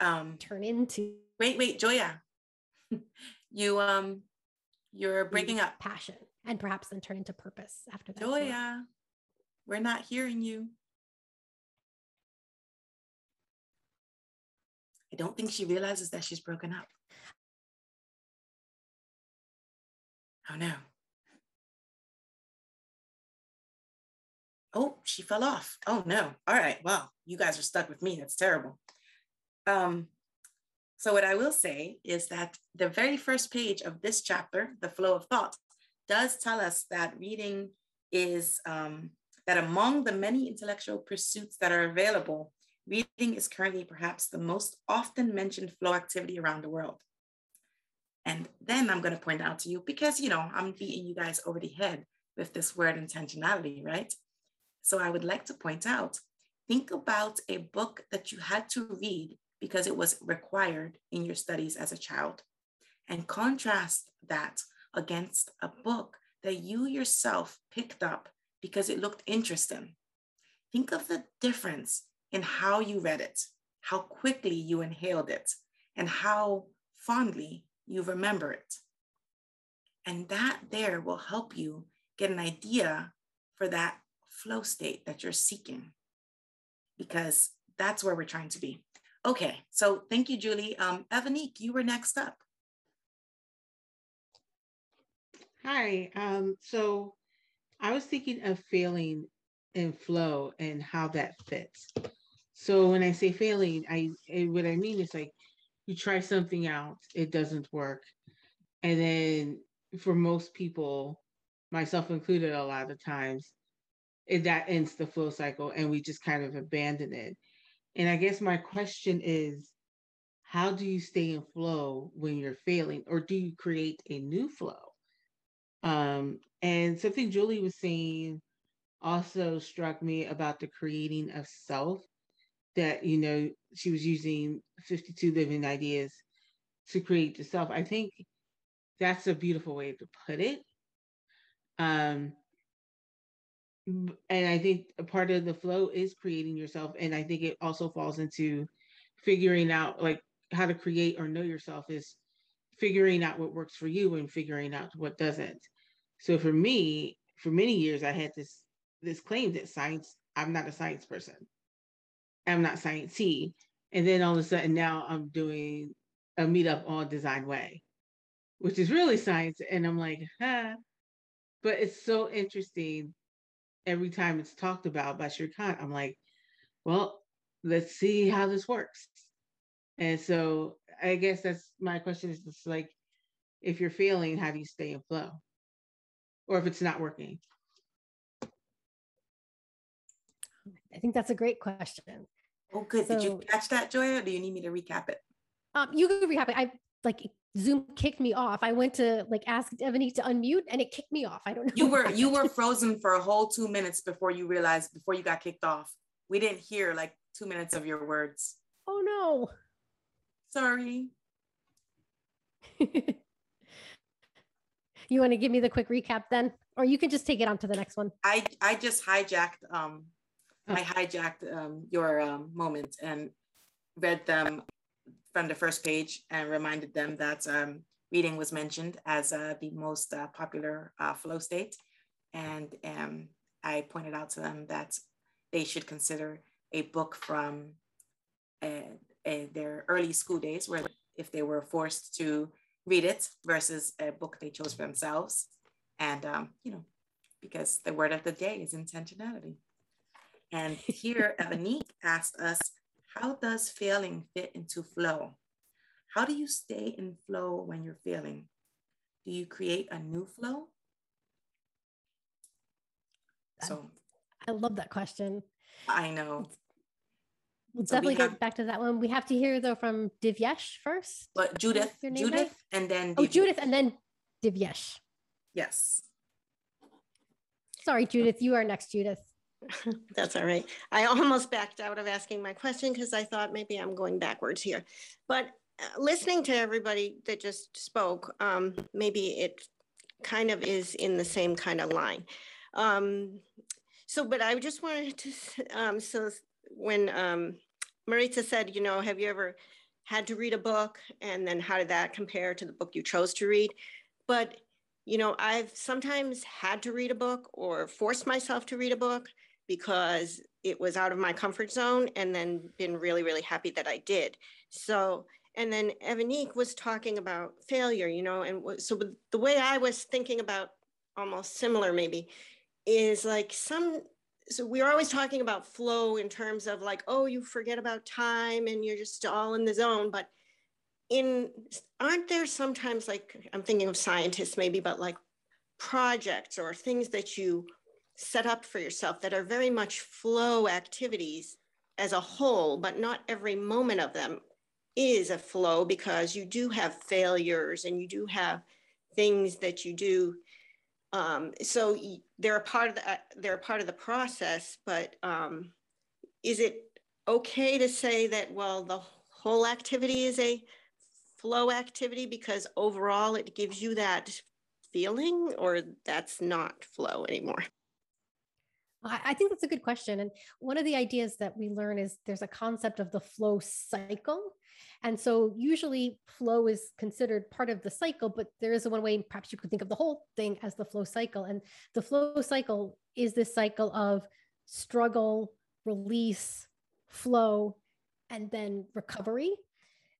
Um, Turn into. Wait, wait, Joya. you um, you're breaking up. Passion. and perhaps then turn into purpose after that. Joya, we're not hearing you. I don't think she realizes that she's broken up. Oh no. Oh, she fell off. Oh no. All right. Well, you guys are stuck with me. That's terrible. Um, so what I will say is that the very first page of this chapter, The Flow of Thought, does tell us that reading is um, that among the many intellectual pursuits that are available, reading is currently perhaps the most often mentioned flow activity around the world. And then I'm going to point out to you, because, you know, I'm beating you guys over the head with this word intentionality, right? So I would like to point out, think about a book that you had to read because it was required in your studies as a child and contrast that against a book that you yourself picked up because it looked interesting. Think of the difference in how you read it, how quickly you inhaled it, and how fondly you remember it. And that there will help you get an idea for that flow state that you're seeking, because that's where we're trying to be. Okay, so thank you, Julie. Um, Evanique, you were next up. Hi. Um, so I was thinking of feeling and flow and how that fits. So when I say failing, I what I mean is like you try something out, it doesn't work. And then for most people, myself included, a lot of times, it, that ends the flow cycle and we just kind of abandon it. And I guess my question is how do you stay in flow when you're failing, or do you create a new flow? Um, and something Julie was saying also struck me about the creating of self that, you know, she was using 52 living ideas to create the self. I think that's a beautiful way to put it. Um, and I think a part of the flow is creating yourself. And I think it also falls into figuring out like how to create or know yourself is figuring out what works for you and figuring out what doesn't. So for me, for many years, I had this this claim that science, I'm not a science person. I'm not sciencey. And then all of a sudden now I'm doing a meetup on Design Way, which is really science. And I'm like, huh. But it's so interesting every time it's talked about by Shrikant. I'm like, well, let's see how this works. And so I guess that's my question is just like, if you're failing, how do you stay in flow? or if it's not working? I think that's a great question. Oh, good. So, Did you catch that, Joya? Or do you need me to recap it? Um, you can recap it. I like Zoom kicked me off. I went to like ask Ebony to unmute and it kicked me off. I don't know. You were you were frozen for a whole two minutes before you realized before you got kicked off. We didn't hear like two minutes of your words. Oh no. Sorry. You want to give me the quick recap then, or you can just take it on to the next one. I I just hijacked um. I hijacked um your um moment and read them from the first page and reminded them that um reading was mentioned as uh, the most uh, popular uh, flow state, and um I pointed out to them that they should consider a book from uh, uh, their early school days, where if they were forced to read it versus a book they chose for themselves. And, um, you know, because the word of the day is intentionality. And here, Evanique asked us, how does failing fit into flow? How do you stay in flow when you're failing? Do you create a new flow? So I love that question. I know. We'll so definitely we have, get back to that one. We have to hear though from Divyesh first. But Judith, Judith, and then oh Judith, and then Divyesh. Yes. Sorry, Judith. You are next, Judith. That's all right. I almost backed out of asking my question because I thought maybe I'm going backwards here. But uh, listening to everybody that just spoke, um, maybe it kind of is in the same kind of line. Um, so, but I just wanted to, um, so when um, Maritza said, you know, have you ever had to read a book and then how did that compare to the book you chose to read? But you know, I've sometimes had to read a book or forced myself to read a book because it was out of my comfort zone and then been really, really happy that I did. So, and then Evanique was talking about failure, you know, and so the way I was thinking about almost similar maybe is like some so we're always talking about flow in terms of like oh you forget about time and you're just all in the zone but in aren't there sometimes like i'm thinking of scientists maybe but like projects or things that you set up for yourself that are very much flow activities as a whole but not every moment of them is a flow because you do have failures and you do have things that you do um, so they're a part of the uh, they're a part of the process, but um, is it okay to say that well the whole activity is a flow activity because overall it gives you that feeling, or that's not flow anymore? I think that's a good question. And one of the ideas that we learn is there's a concept of the flow cycle. And so usually flow is considered part of the cycle, but there is a one way, perhaps you could think of the whole thing as the flow cycle. And the flow cycle is this cycle of struggle, release, flow, and then recovery.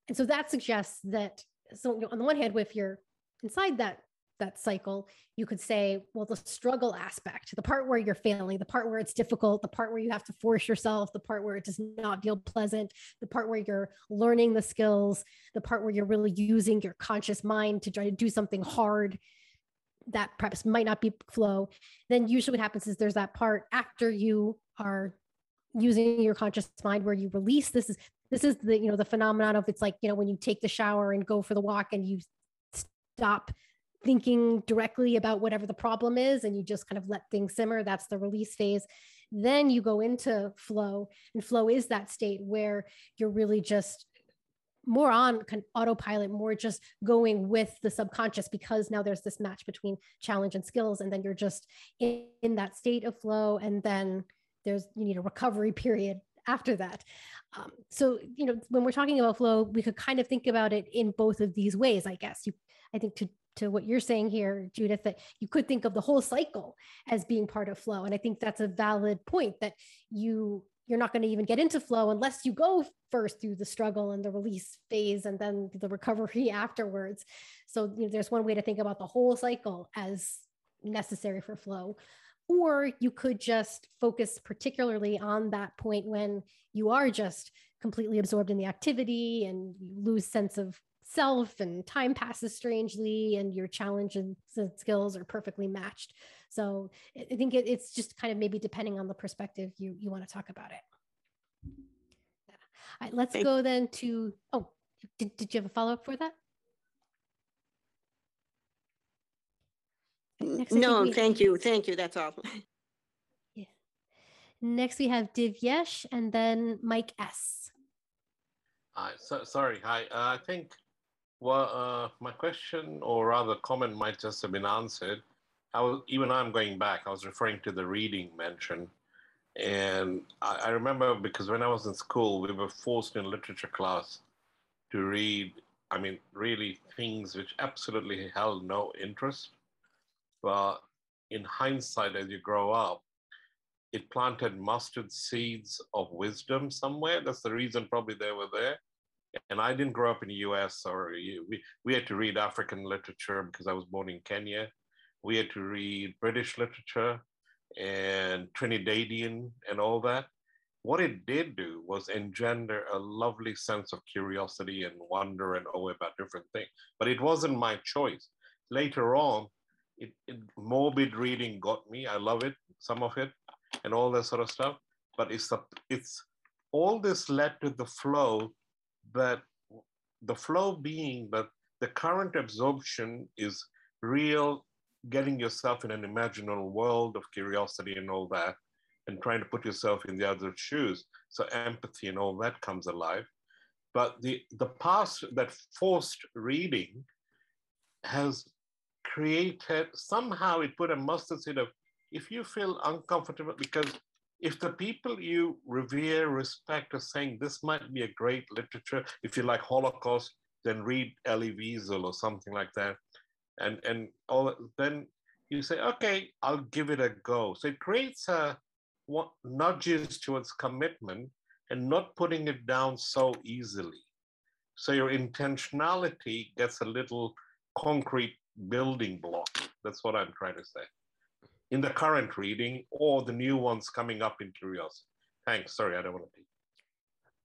And so that suggests that, so on the one hand, if you're inside that that cycle, you could say, well, the struggle aspect, the part where you're failing, the part where it's difficult, the part where you have to force yourself, the part where it does not feel pleasant, the part where you're learning the skills, the part where you're really using your conscious mind to try to do something hard that perhaps might not be flow. Then usually what happens is there's that part after you are using your conscious mind where you release this is this is the you know the phenomenon of it's like you know when you take the shower and go for the walk and you stop thinking directly about whatever the problem is and you just kind of let things simmer. That's the release phase. Then you go into flow, and flow is that state where you're really just more on kind of autopilot, more just going with the subconscious because now there's this match between challenge and skills. And then you're just in, in that state of flow. And then there's, you need a recovery period after that. Um, so, you know, when we're talking about flow, we could kind of think about it in both of these ways, I guess. You, I think to to what you're saying here, Judith, that you could think of the whole cycle as being part of flow. And I think that's a valid point that you you're not going to even get into flow unless you go first through the struggle and the release phase and then the recovery afterwards. So you know, there's one way to think about the whole cycle as necessary for flow. Or you could just focus particularly on that point when you are just completely absorbed in the activity and you lose sense of self and time passes strangely and your challenges and skills are perfectly matched so i think it, it's just kind of maybe depending on the perspective you you want to talk about it yeah. All right, let's go then to oh did, did you have a follow-up for that Next, no we, thank you thank you that's all yeah next we have divyesh and then mike s Hi, so, sorry. Hi. Uh, I think well, uh, my question, or rather comment, might just have been answered. I was, even I'm going back. I was referring to the reading mention, and I, I remember because when I was in school, we were forced in literature class to read. I mean, really things which absolutely held no interest. But in hindsight, as you grow up, it planted mustard seeds of wisdom somewhere. That's the reason probably they were there and I didn't grow up in the US or we, we had to read African literature because I was born in Kenya. We had to read British literature and Trinidadian and all that. What it did do was engender a lovely sense of curiosity and wonder and awe about different things. But it wasn't my choice. Later on, it, it, morbid reading got me. I love it, some of it, and all that sort of stuff. But it's it's all this led to the flow but the flow being that the current absorption is real, getting yourself in an imaginal world of curiosity and all that, and trying to put yourself in the other's shoes. So empathy and all that comes alive. But the, the past, that forced reading has created, somehow it put a mustard seed of, if you feel uncomfortable, because if the people you revere, respect, are saying this might be a great literature, if you like Holocaust, then read Elie Wiesel or something like that. and and all then you say, okay, I'll give it a go. So it creates a what nudges towards commitment and not putting it down so easily. So your intentionality gets a little concrete building block. That's what I'm trying to say. In the current reading or the new ones coming up in curiosity. Thanks. Sorry, I don't want to take.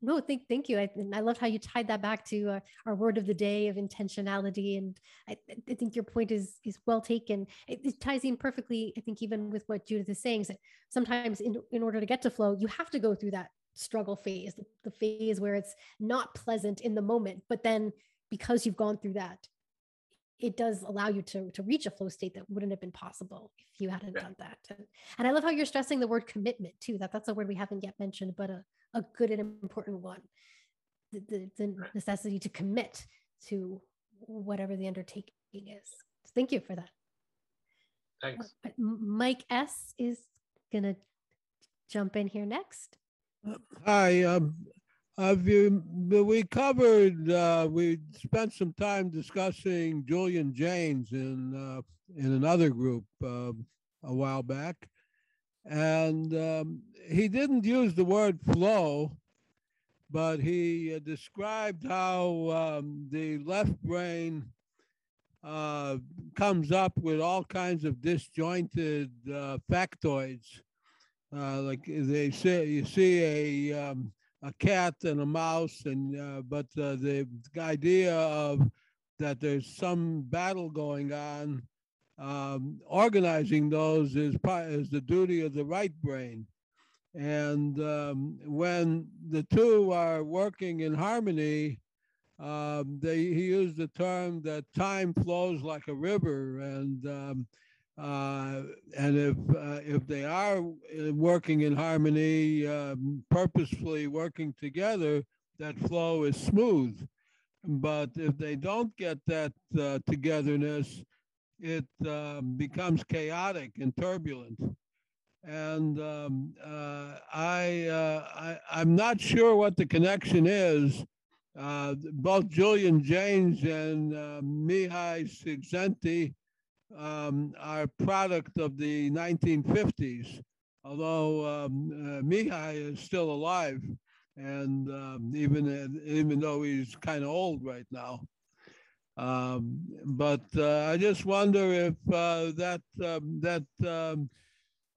No, thank, thank you. I, I love how you tied that back to uh, our word of the day of intentionality. And I, I think your point is, is well taken. It, it, ties in perfectly, I think, even with what Judith is saying, that sometimes in, in order to get to flow, you have to go through that struggle phase, the, the phase where it's not pleasant in the moment. But then because you've gone through that, it does allow you to, to reach a flow state that wouldn't have been possible if you hadn't yeah. done that. And, and I love how you're stressing the word commitment too, that that's a word we haven't yet mentioned, but a, a good and important one. The, the, the necessity to commit to whatever the undertaking is. Thank you for that. Thanks. Uh, Mike S is going to jump in here next. Hi, um, have you, we covered, uh, we spent some time discussing Julian Jaynes in, uh, in another group uh, a while back. And um, he didn't use the word flow, but he uh, described how um, the left brain uh, comes up with all kinds of disjointed uh, factoids. Like they say, you see a um, a cat and a mouse, and uh, but uh, the idea of that there's some battle going on um, organizing those is, is the duty of the right brain. And um, when the two are working in harmony, um, they, he used the term that time flows like a river. And, um, uh, and if, uh, if they are uh, working in harmony, um, purposefully working together, that flow is smooth. But if they don't get that uh, togetherness, it um, becomes chaotic and turbulent. And um, uh, I, I, am not sure what the connection is. Both Julian Jaynes and uh, Mihai Csikszentmihalyi um, are product of the 1950s, although um, uh, Mihai is still alive, and um, even even though he's kind of old right now. Um, but uh, I just wonder if uh, that um, that um,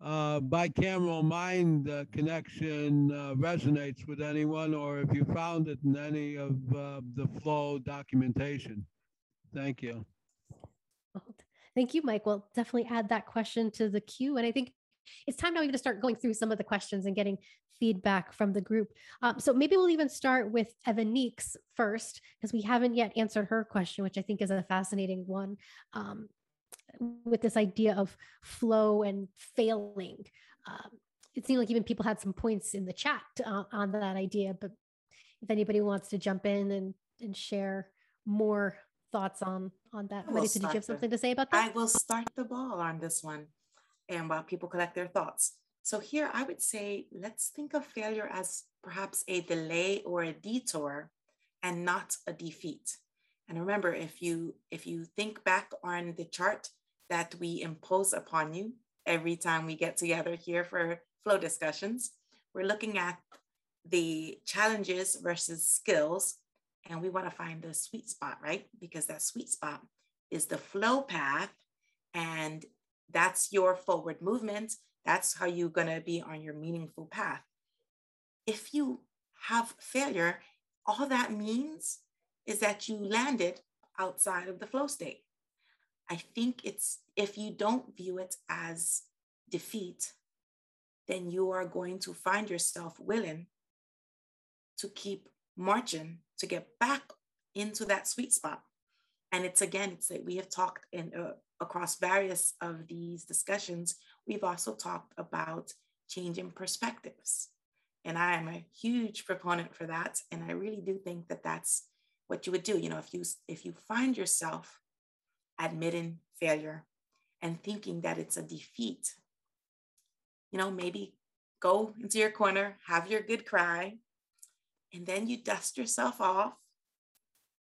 uh, bicameral mind uh, connection uh, resonates with anyone, or if you found it in any of uh, the flow documentation. Thank you. Thank you, Mike. We'll definitely add that question to the queue, and I think it's time now even to start going through some of the questions and getting feedback from the group. Um, so maybe we'll even start with Evanique's first, because we haven't yet answered her question, which I think is a fascinating one. Um, with this idea of flow and failing. Um, it seemed like even people had some points in the chat uh, on that idea, but if anybody wants to jump in and, and share more thoughts on on that. Maritza, did you have something to say about that? I will start the ball on this one and while people collect their thoughts. So here I would say, let's think of failure as perhaps a delay or a detour and not a defeat. And remember, if you if you think back on the chart that we impose upon you every time we get together here for flow discussions, we're looking at the challenges versus skills, and we want to find the sweet spot, right? Because that sweet spot is the flow path, and that's your forward movement. That's how you're going to be on your meaningful path. If you have failure, all that means is that you landed outside of the flow state. I think it's if you don't view it as defeat, then you are going to find yourself willing to keep marching to get back into that sweet spot. And it's again, it's that we have talked in uh, across various of these discussions, we've also talked about changing perspectives. And I am a huge proponent for that. And I really do think that that's what you would do. You know, if you if you find yourself admitting failure and thinking that it's a defeat, you know, maybe go into your corner, have your good cry, and then you dust yourself off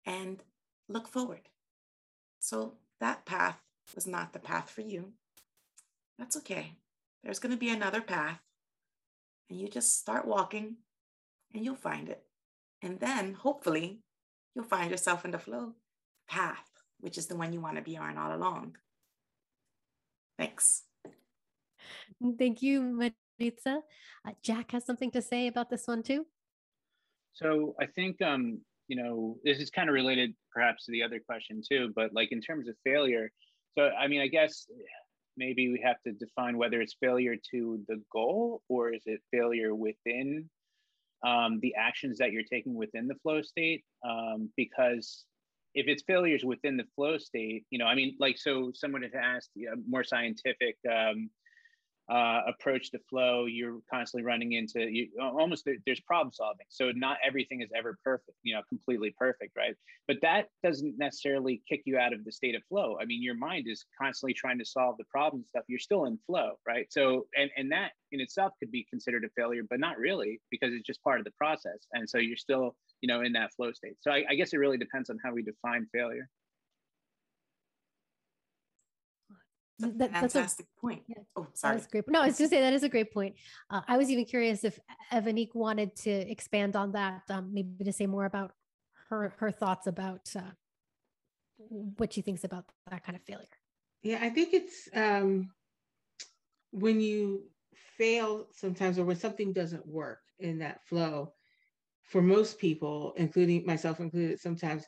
and look forward. So that path was not the path for you, that's okay. There's going to be another path. And you just start walking and you'll find it. And then hopefully you'll find yourself in the flow path, which is the one you want to be on all along. Thanks. Thank you, Maritza. Uh, Jack has something to say about this one too. So I think, um, you know, this is kind of related perhaps to the other question too, but like in terms of failure, so I mean, I guess maybe we have to define whether it's failure to the goal or is it failure within um, the actions that you're taking within the flow state um, because if it's failures within the flow state you know i mean like so someone has asked a more scientific um, uh, approach to flow, you're constantly running into you almost there, there's problem solving. So not everything is ever perfect, you know, completely perfect, right? But that doesn't necessarily kick you out of the state of flow. I mean, your mind is constantly trying to solve the problem stuff. You're still in flow, right? So and and that in itself could be considered a failure, but not really because it's just part of the process. And so you're still, you know, in that flow state. So I, I guess it really depends on how we define failure. That, that's a fantastic a, point. Yeah, oh, sorry. That's great. No, I was just say that is a great point. Uh, I was even curious if Evanique wanted to expand on that, um, maybe to say more about her her thoughts about uh, what she thinks about that kind of failure. Yeah, I think it's um, when you fail sometimes, or when something doesn't work in that flow. For most people, including myself included, sometimes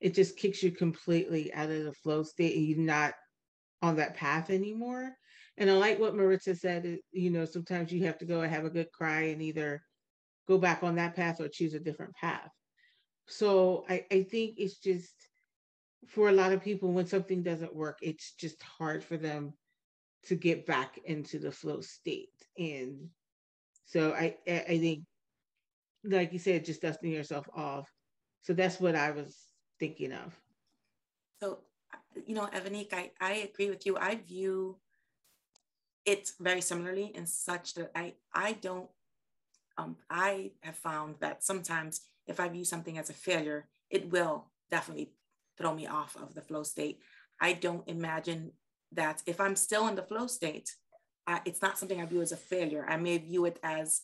it just kicks you completely out of the flow state, and you're not on that path anymore. And I like what Maritza said, you know, sometimes you have to go and have a good cry and either go back on that path or choose a different path. So I, I think it's just for a lot of people, when something doesn't work, it's just hard for them to get back into the flow state. And so I, I think, like you said, just dusting yourself off. So that's what I was thinking of. So you know, Evanique, I, I agree with you. I view it very similarly in such that I, I don't, um, I have found that sometimes if I view something as a failure, it will definitely throw me off of the flow state. I don't imagine that if I'm still in the flow state, I, it's not something I view as a failure. I may view it as,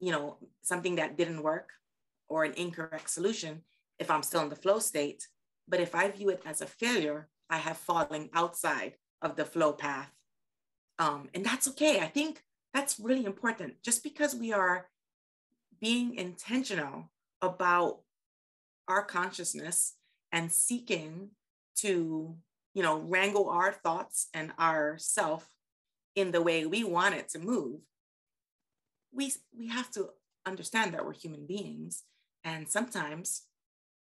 you know, something that didn't work or an incorrect solution if I'm still in the flow state. But if I view it as a failure, I have fallen outside of the flow path. Um, and that's okay. I think that's really important. Just because we are being intentional about our consciousness and seeking to, you know, wrangle our thoughts and our self in the way we want it to move, we, we have to understand that we're human beings. And sometimes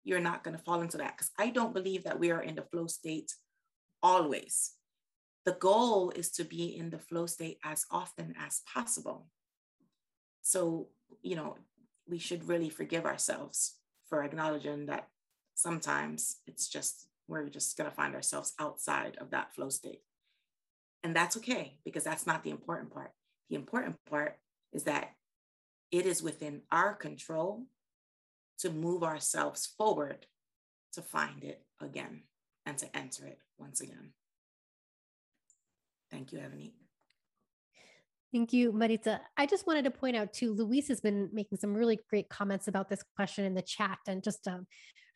you're not going to fall into that because I don't believe that we are in the flow state always. The goal is to be in the flow state as often as possible. So, you know, we should really forgive ourselves for acknowledging that sometimes it's just, we're just going to find ourselves outside of that flow state. And that's okay because that's not the important part. The important part is that it is within our control to move ourselves forward to find it again and to enter it once again. Thank you, Ebony. Thank you, Maritza. I just wanted to point out too, Luis has been making some really great comments about this question in the chat. And just um,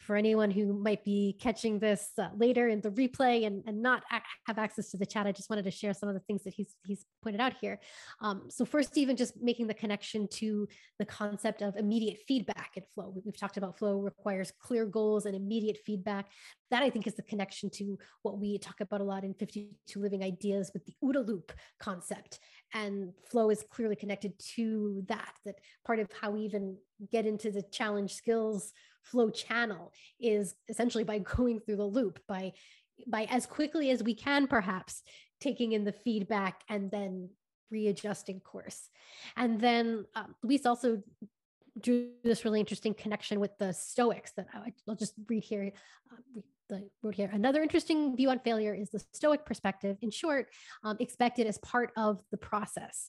for anyone who might be catching this uh, later in the replay and, and not have access to the chat, I just wanted to share some of the things that he's, he's pointed out here. Um, so first, even just making the connection to the concept of immediate feedback in flow. We've talked about flow requires clear goals and immediate feedback. That I think is the connection to what we talk about a lot in 52 Living Ideas with the OODA loop concept. And flow is clearly connected to that that part of how we even get into the challenge skills flow channel is essentially by going through the loop by by as quickly as we can perhaps taking in the feedback and then readjusting course. And then um, luis also drew this really interesting connection with the stoics that I, will just read here uh, the wrote here. Another interesting view on failure is the Stoic perspective. In short, um, expected as part of the process.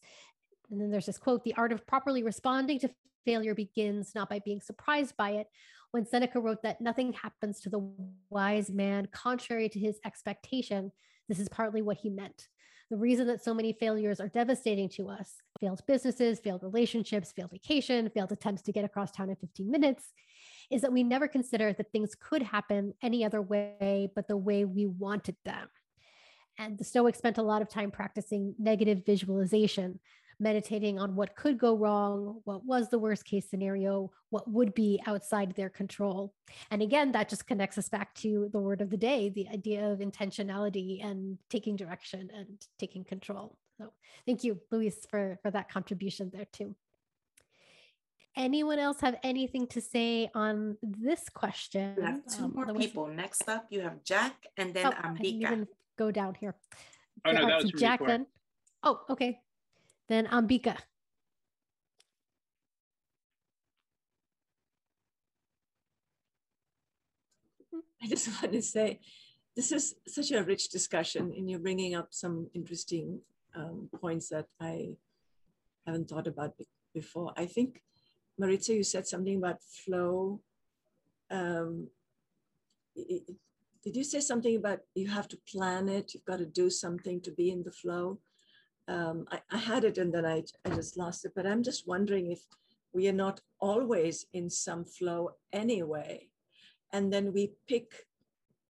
And then there's this quote: "The art of properly responding to failure begins not by being surprised by it when Seneca wrote that nothing happens to the wise man contrary to his expectation, this is partly what he meant. The reason that so many failures are devastating to us failed businesses, failed relationships, failed vacation, failed attempts to get across town in 15 minutes is that we never consider that things could happen any other way but the way we wanted them. And the Stoics spent a lot of time practicing negative visualization, meditating on what could go wrong, what was the worst case scenario, what would be outside their control. And again, that just connects us back to the word of the day the idea of intentionality and taking direction and taking control. So thank you, Luis, for, for that contribution there too. Anyone else have anything to say on this question? We have two um, more people. Next up, you have Jack and then oh, Ambika. go down here. Oh, no, that was Jack then. Oh, okay. Then Ambika. I just want to say, this is such a rich discussion, and you're bringing up some interesting um, points that I haven't thought about before. I think, Maritza, you said something about flow. Um, it, did you say something about you have to plan it? You've got to do something to be in the flow um, I, I, had it and then I, I just lost it. But I'm just wondering if we are not always in some flow anyway. And then we pick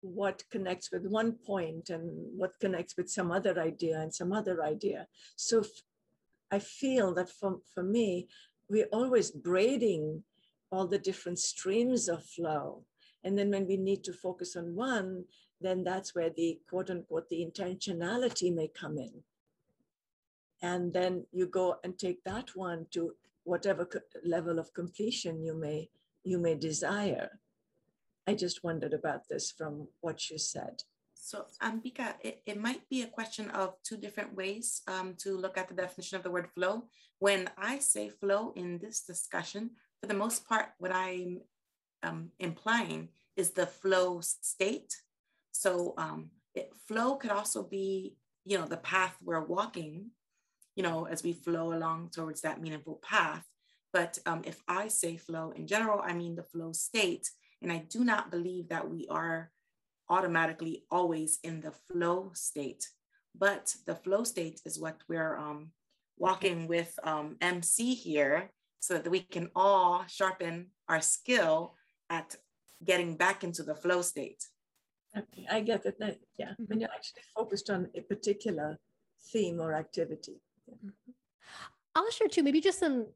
what connects with one point and what connects with some other idea and some other idea. So I feel that for, for me, we're always braiding all the different streams of flow. And then when we need to focus on one, then that's where the quote unquote, the intentionality may come in. And then you go and take that one to whatever level of completion you may you may desire. I just wondered about this from what you said so ambika it, it might be a question of two different ways um, to look at the definition of the word flow when i say flow in this discussion for the most part what i'm um, implying is the flow state so um, it, flow could also be you know the path we're walking you know, as we flow along towards that meaningful path. But um, if I say flow in general, I mean the flow state. And I do not believe that we are automatically always in the flow state. But the flow state is what we're um, walking with um, MC here so that we can all sharpen our skill at getting back into the flow state. Okay, I get it. Yeah, when mm-hmm. you're actually focused on a particular theme or activity. Mm-hmm. I'll share too, maybe just some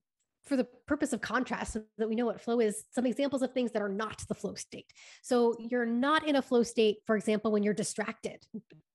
for the purpose of contrast so that we know what flow is some examples of things that are not the flow state. So you're not in a flow state for example when you're distracted.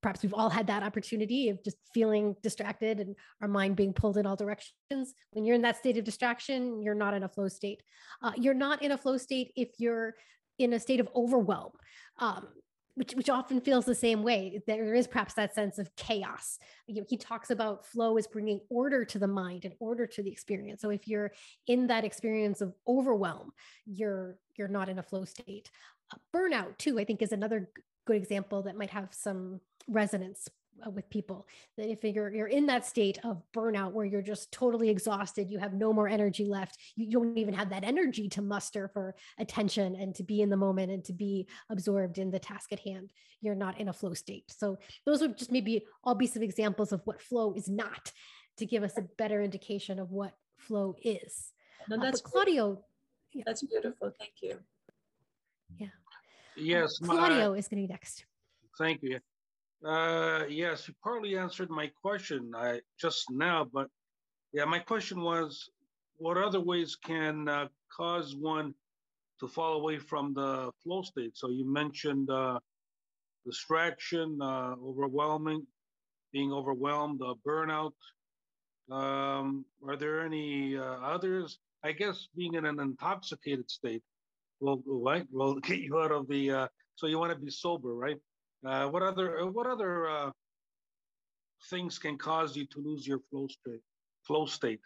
Perhaps we've all had that opportunity of just feeling distracted and our mind being pulled in all directions. When you're in that state of distraction you're not in a flow state. Uh, you're not in a flow state if you're in a state of overwhelm. Um, which, which often feels the same way. There is perhaps that sense of chaos. You know, he talks about flow as bringing order to the mind and order to the experience. So if you're in that experience of overwhelm, you're you're not in a flow state. Uh, burnout too, I think, is another good example that might have some resonance with people that if you're you're in that state of burnout where you're just totally exhausted you have no more energy left you don't even have that energy to muster for attention and to be in the moment and to be absorbed in the task at hand you're not in a flow state. So those would just maybe all be some examples of what flow is not to give us a better indication of what flow is. No, uh, that's uh, claudio yeah. that's beautiful. Thank you. Yeah. Yes claudio my, is going to be next. Thank you uh, yes, you partly answered my question I, just now, but yeah, my question was, what other ways can uh, cause one to fall away from the flow state? So you mentioned uh, distraction, uh, overwhelming, being overwhelmed, uh, burnout. Um, are there any uh, others? I guess being in an intoxicated state will, right, will get you out of the. Uh, so you want to be sober, right? Uh, what other uh, what other uh, things can cause you to lose your flow state? Flow state.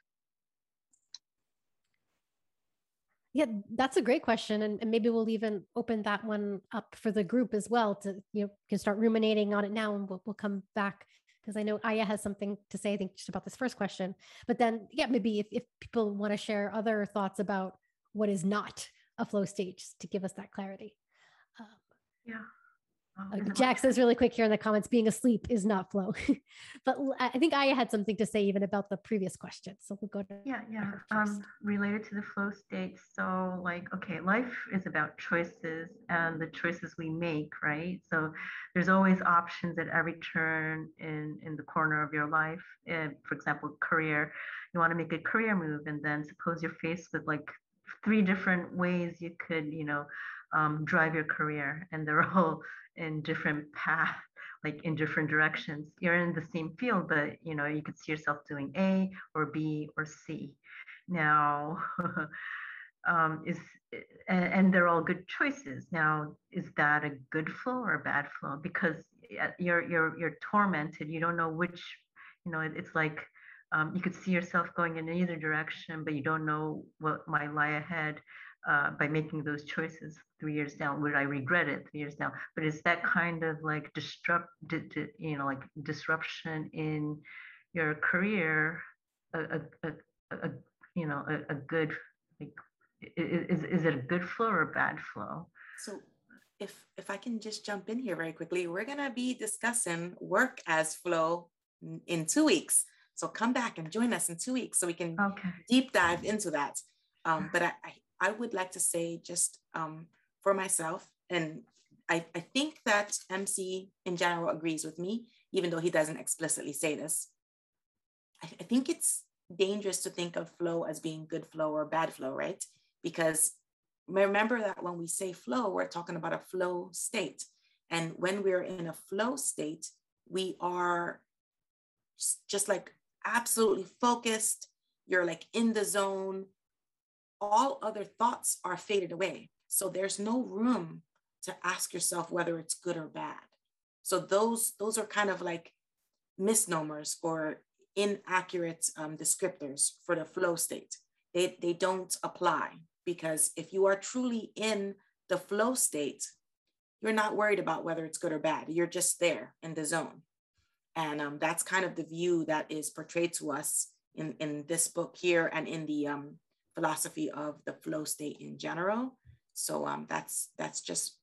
Yeah, that's a great question, and, and, maybe we'll even open that one up for the group as well. To you know, can start ruminating on it now, and we'll, we'll come back because I know Aya has something to say. I think just about this first question, but then yeah, maybe if, if people want to share other thoughts about what is not a flow state just to give us that clarity. Um, yeah. Uh, Jack says really quick here in the comments, being asleep is not flow. but I think I had something to say even about the previous question. So we'll go to yeah, yeah. Um, related to the flow state. So like, okay, life is about choices and the choices we make, right? So there's always options at every turn in in the corner of your life. And for example, career. You want to make a career move, and then suppose you're faced with like three different ways you could, you know, um, drive your career, and they're all in different path like in different directions. You're in the same field but you know you could see yourself doing a or b or c. Now um, is and, and, they're all good choices. Now is that a good flow or a bad flow? Because you're you're you're tormented. You don't know which you know it, it's like um, you could see yourself going in either direction but you don't know what might lie ahead uh, by making those choices three years down would i regret it three years down? But is that kind of like disrupt di, di, you know like disruption in your career a, a, a, a you know a, a good like is, is it a good flow or a bad flow? So if if i can just jump in here very quickly we're going to be discussing work as flow in two weeks. So come back and join us in two weeks so we can okay. deep dive into that. Um, but I, I would like to say just um, for myself, and I, I think that MC in general agrees with me, even though he doesn't explicitly say this. I, I think it's dangerous to think of flow as being good flow or bad flow, right? Because remember that when we say flow, we're talking about a flow state. And when we're in a flow state, we are just like absolutely focused. You're like in the zone all other thoughts are faded away. So there's no room to ask yourself whether it's good or bad. So those those are kind of like misnomers or inaccurate um, descriptors for the flow state. They, they don't apply because if you are truly in the flow state, you're not worried about whether it's good or bad. You're just there in the zone. And um, that's kind of the view that is portrayed to us in, in this book here and in the um, philosophy of the flow state in general. So um, that's that's just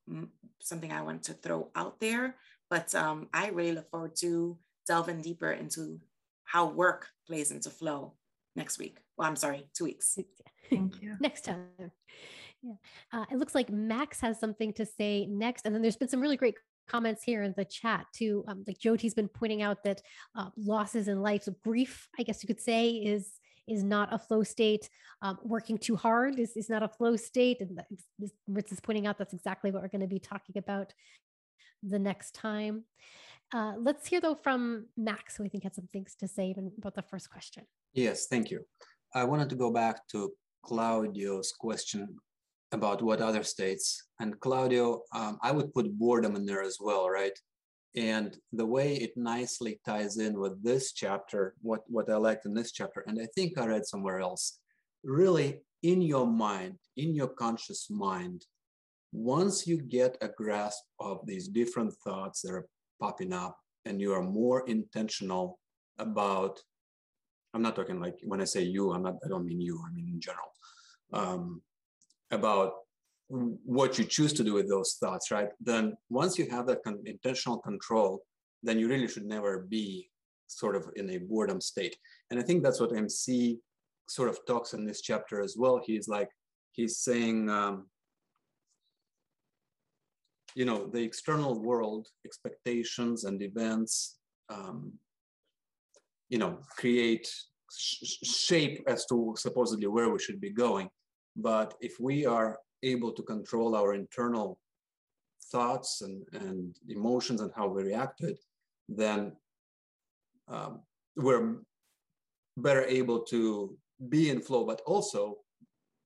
something I want to throw out there. But um, I really look forward to delving deeper into how work plays into flow next week. Well, I'm sorry, two weeks. Thank you. next time. Yeah. Uh, it looks like Max has something to say next. And then there's been some really great comments here in the chat too. Um, like Jyoti's been pointing out that uh, losses in life, so grief, I guess you could say, is is not a flow state. Um, working too hard is, is not a flow state. And Ritz is pointing out that's exactly what we're going to be talking about the next time. Uh, let's hear though from Max, who I think had some things to say even about the first question. Yes, thank you. I wanted to go back to Claudio's question about what other states. And Claudio, um, I would put boredom in there as well, right? And the way it nicely ties in with this chapter what what i liked in this chapter and i think i read somewhere else really in your mind in your conscious mind once you get a grasp of these different thoughts that are popping up and you are more intentional about i'm not talking like when i say you i'm not i don't mean you i mean in general um, about what you choose to do with those thoughts, right? Then once you have that con- intentional control, then you really should never be sort of in a boredom state. And I think that's what MC sort of talks in this chapter as well. He's like, he's saying, um, you know, the external world, expectations and events, um, you know, create sh- shape as to supposedly where we should be going. But if we are able to control our internal thoughts and, and emotions and how we react to it, then um, we're better able to be in flow, but also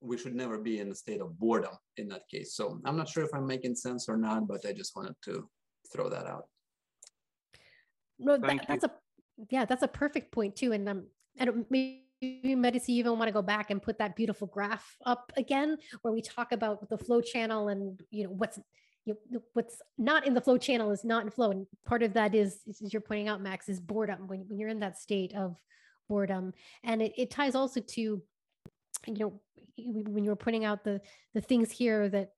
we should never be in a state of boredom in that case. So I'm not sure if I'm making sense or not, but I just wanted to throw that out. No, that, that's a yeah, that's a perfect point too. And um, Don't maybe Medici even want to go back and put that beautiful graph up again, where we talk about the flow channel and you know what's you know, what's not in the flow channel is not in flow, and part of that is, as you're pointing out, Max, is boredom. When when you're in that state of boredom, and it, it ties also to you know when you were putting out the the things here that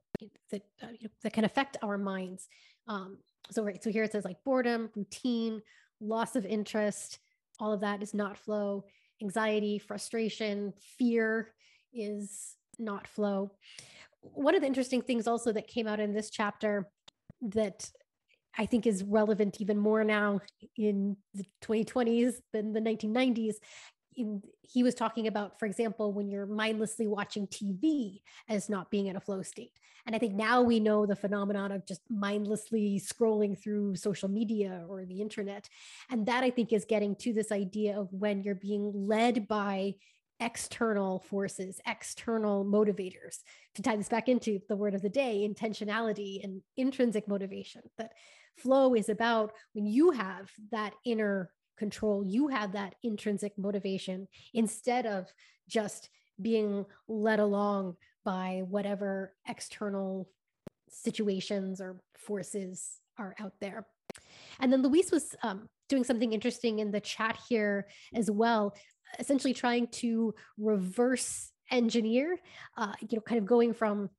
that uh, you know, that can affect our minds. Um so right so here it says like boredom routine loss of interest all of that is not flow anxiety frustration fear is not flow one of the interesting things also that came out in this chapter that I think is relevant even more now in the 2020s than the 1990s. In, he was talking about, for example, when you're mindlessly watching TV as not being in a flow state. And I think now we know the phenomenon of just mindlessly scrolling through social media or the internet. And that I think is getting to this idea of when you're being led by external forces, external motivators. To tie this back into the word of the day, intentionality and intrinsic motivation, that flow is about when you have that inner control, you have that intrinsic motivation instead of just being led along by whatever external situations or forces are out there. And then Luis was um, doing something interesting in the chat here as well, essentially trying to reverse engineer, uh, you know, kind of going from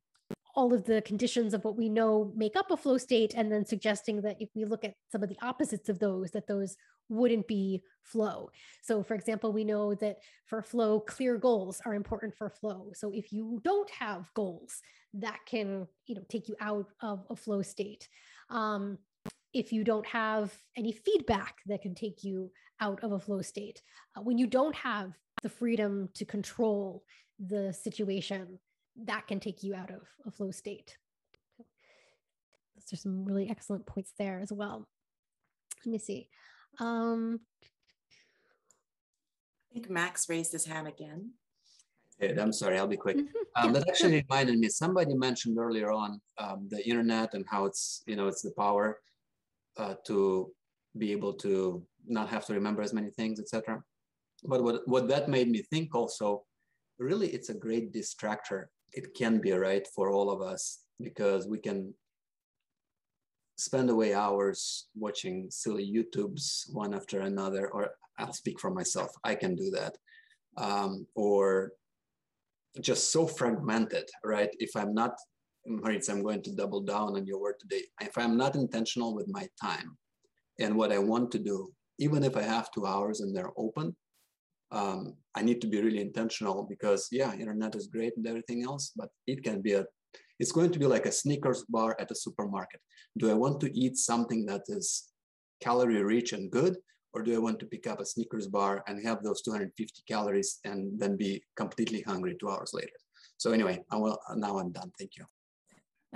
all of the conditions of what we know make up a flow state and then suggesting that if we look at some of the opposites of those that those wouldn't be flow. So for example we know that for flow clear goals are important for flow. So if you don't have goals that can you know take you out of a flow state. Um, if you don't have any feedback that can take you out of a flow state uh, when you don't have the freedom to control the situation that can take you out of a flow state. There's some really excellent points there as well. Let me see. Um, I think Max raised his hand again. I'm sorry, I'll be quick. Mm-hmm. Um, that actually reminded me, somebody mentioned earlier on um, the internet and how it's, you know, it's the power uh, to be able to not have to remember as many things, etc. But what, what that made me think also, really it's a great distractor it can be right for all of us because we can spend away hours watching silly YouTubes one after another, or I'll speak for myself, I can do that. Um, or just so fragmented, right? If I'm not, Maritza, I'm going to double down on your word today. If I'm not intentional with my time and what I want to do, even if I have two hours and they're open, um, I need to be really intentional because yeah, internet is great and everything else, but it can be a, it's going to be like a Snickers bar at a supermarket. Do I want to eat something that is calorie rich and good? Or do I want to pick up a Snickers bar and have those 250 calories and then be completely hungry two hours later? So anyway, I will, now I'm done. Thank you.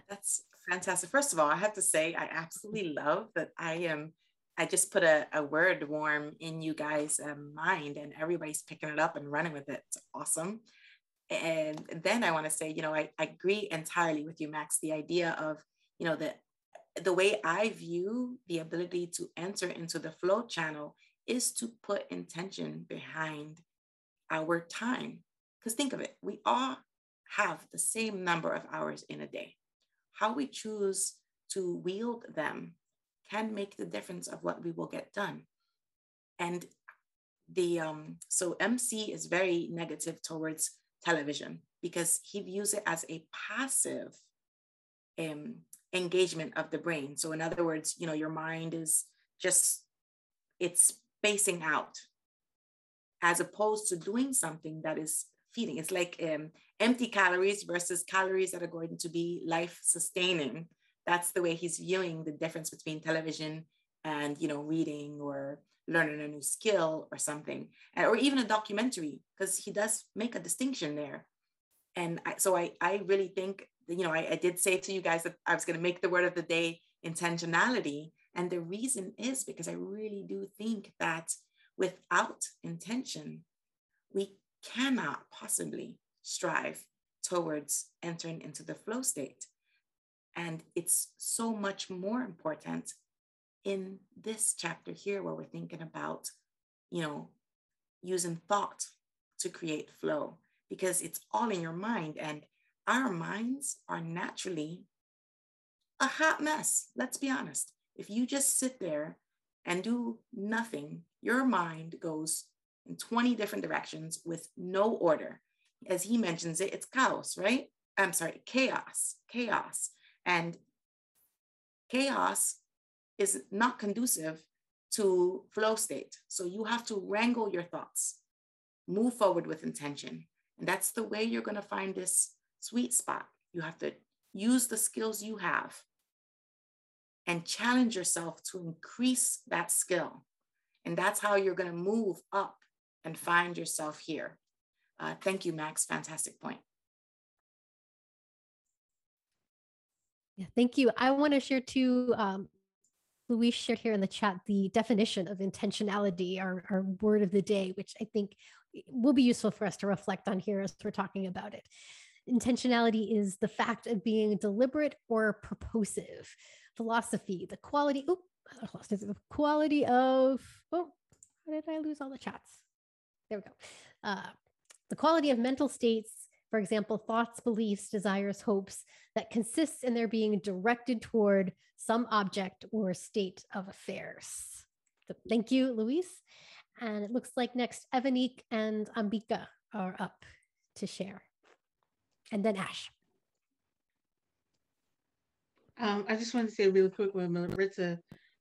That's fantastic. First of all, I have to say, I absolutely love that I am I just put a, a word warm in you guys' um, mind and everybody's picking it up and running with it. It's awesome. And then I want to say, you know, I, I agree entirely with you, Max, the idea of, you know, the, the way I view the ability to enter into the flow channel is to put intention behind our time. Because think of it, we all have the same number of hours in a day. How we choose to wield them can make the difference of what we will get done. And the um, so MC is very negative towards television because he views it as a passive um, engagement of the brain. So in other words, you know, your mind is just it's spacing out as opposed to doing something that is feeding. It's like um, empty calories versus calories that are going to be life sustaining that's the way he's viewing the difference between television and you know reading or learning a new skill or something uh, or even a documentary because he does make a distinction there. And I, so I, I really think you know I, I did say to you guys that i was going to make the word of the day intentionality. And the reason is because i really do think that without intention we cannot possibly strive towards entering into the flow state and it's so much more important in this chapter here where we're thinking about, you know, using thought to create flow because it's all in your mind. And our minds are naturally a hot mess. Let's be honest. If you just sit there and do nothing, your mind goes in 20 different directions with no order. as he mentions it, it's chaos, right? I'm sorry, chaos, chaos. And chaos is not conducive to flow state. So you have to wrangle your thoughts, move forward with intention. And that's the way you're going to find this sweet spot. You have to use the skills you have and challenge yourself to increase that skill. And that's how you're going to move up and find yourself here. Uh, thank you, Max. Fantastic point. Yeah, thank you. I want to share too. Um, Luis shared here in the chat the definition of intentionality, our, our word of the day, which I think will be useful for us to reflect on here as we're talking about it. Intentionality is the fact of being deliberate or purposive. Philosophy, the quality, oh, the quality of, oh, how did I lose all the chats? There we go. Uh, the quality of mental states, for example, thoughts, beliefs, desires, hopes, that consists in their being directed toward some object or state of affairs. So thank you, Luis. And it looks like next Evanique and Ambika are up to share. And then Ash. Um, I just wanted to say really quick when Maritza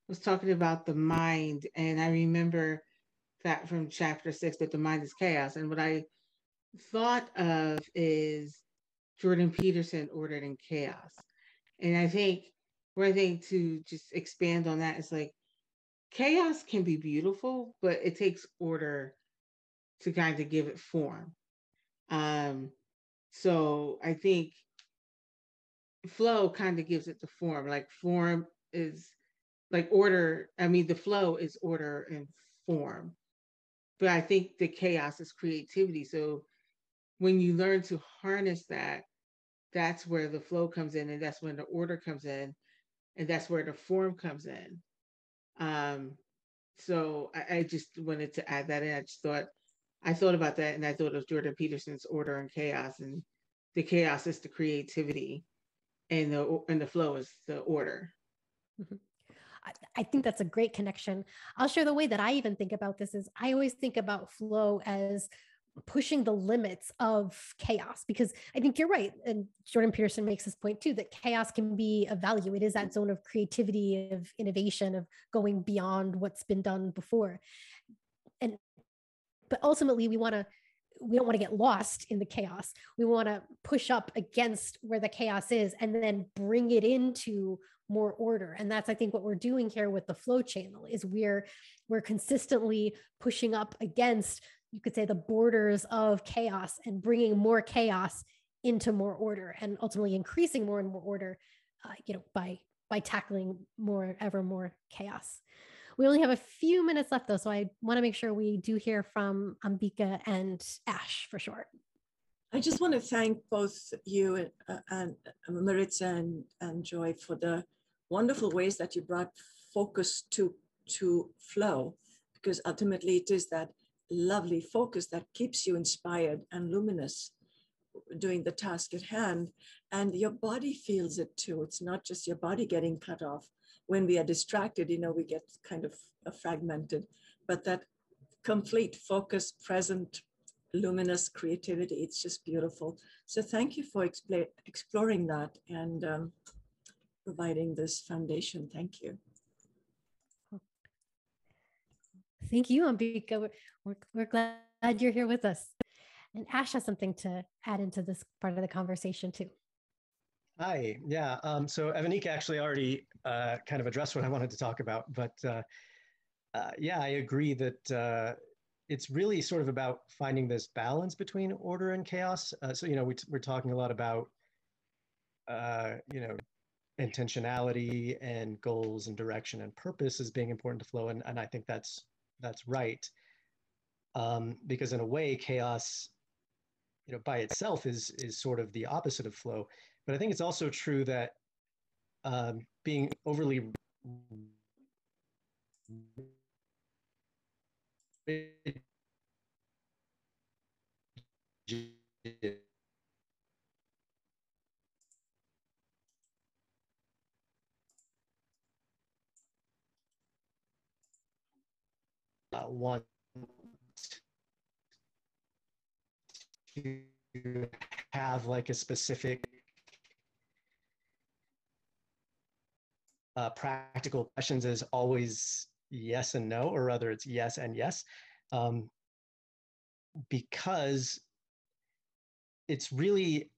was talking about the mind, and I remember that from chapter six that the mind is chaos. And what I thought of is Jordan Peterson ordered in chaos. And I think one thing to just expand on that is like chaos can be beautiful, but it takes order to kind of give it form. Um, so I think flow kind of gives it the form. Like form is like order. I mean, the flow is order and form. But I think the chaos is creativity. So when you learn to harness that, that's where the flow comes in, and that's when the order comes in, and that's where the form comes in. Um, so I, I just wanted to add that in. I just thought I thought about that, and I thought of Jordan Peterson's order and chaos, and the chaos is the creativity, and the and the flow is the order. Mm-hmm. I think that's a great connection. I'll share the way that I even think about this is I always think about flow as pushing the limits of chaos because I think you're right. And Jordan Peterson makes this point too that chaos can be a value. It is that zone of creativity, of innovation, of going beyond what's been done before. And but ultimately we want to we don't want to get lost in the chaos. We want to push up against where the chaos is and then bring it into more order. And that's I think what we're doing here with the flow channel is we're we're consistently pushing up against you could say the borders of chaos and bringing more chaos into more order and ultimately increasing more and more order uh, you know by by tackling more ever more chaos. We only have a few minutes left though so i want to make sure we do hear from ambika and ash for short i just want to thank both you and, uh, and maritza and, and joy for the wonderful ways that you brought focus to to flow because ultimately it is that lovely focus that keeps you inspired and luminous doing the task at hand. And your body feels it too. It's not just your body getting cut off. When we are distracted, you know, we get kind of uh, fragmented, but that complete focus, present, luminous creativity, it's just beautiful. So thank you for expl- exploring that and um, providing this foundation. Thank you. Thank you, Ambika. We're, we're, we're glad you're here with us. And Ash has something to add into this part of the conversation too. Hi, yeah. Um, so Evanique actually already uh, kind of addressed what I wanted to talk about, but uh, uh, yeah, I agree that uh, it's really sort of about finding this balance between order and chaos. Uh, so, you know, we we're talking a lot about, uh, you know, intentionality and goals and direction and purpose as being important to flow. And, and I think that's that's right. Um, because in a way, chaos, you know, by itself is is sort of the opposite of flow. But I think it's also true that um, being overly uh, want to have like a specific uh, practical questions is always yes and no, or rather it's yes and yes, um, because it's really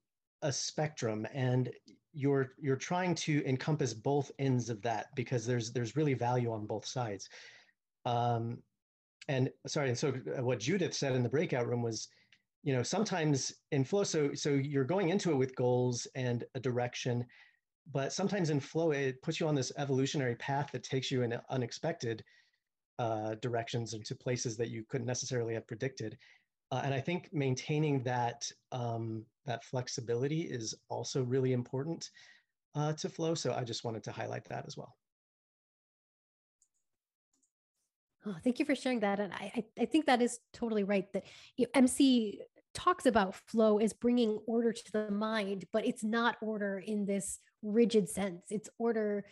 a spectrum and you're you're trying to encompass both ends of that because there's there's really value on both sides. Um, and sorry and so uh, what judith said in the breakout room was you know sometimes in flow so so you're going into it with goals and a direction but sometimes in flow it puts you on this evolutionary path that takes you in unexpected uh, directions into places that you couldn't necessarily have predicted uh, and I think maintaining that um, that flexibility is also really important uh, to flow. So I just wanted to highlight that as well. Oh, thank you for sharing that. And I, I think that is totally right that you know, MC talks about flow as bringing order to the mind, but it's not order in this rigid sense. It's order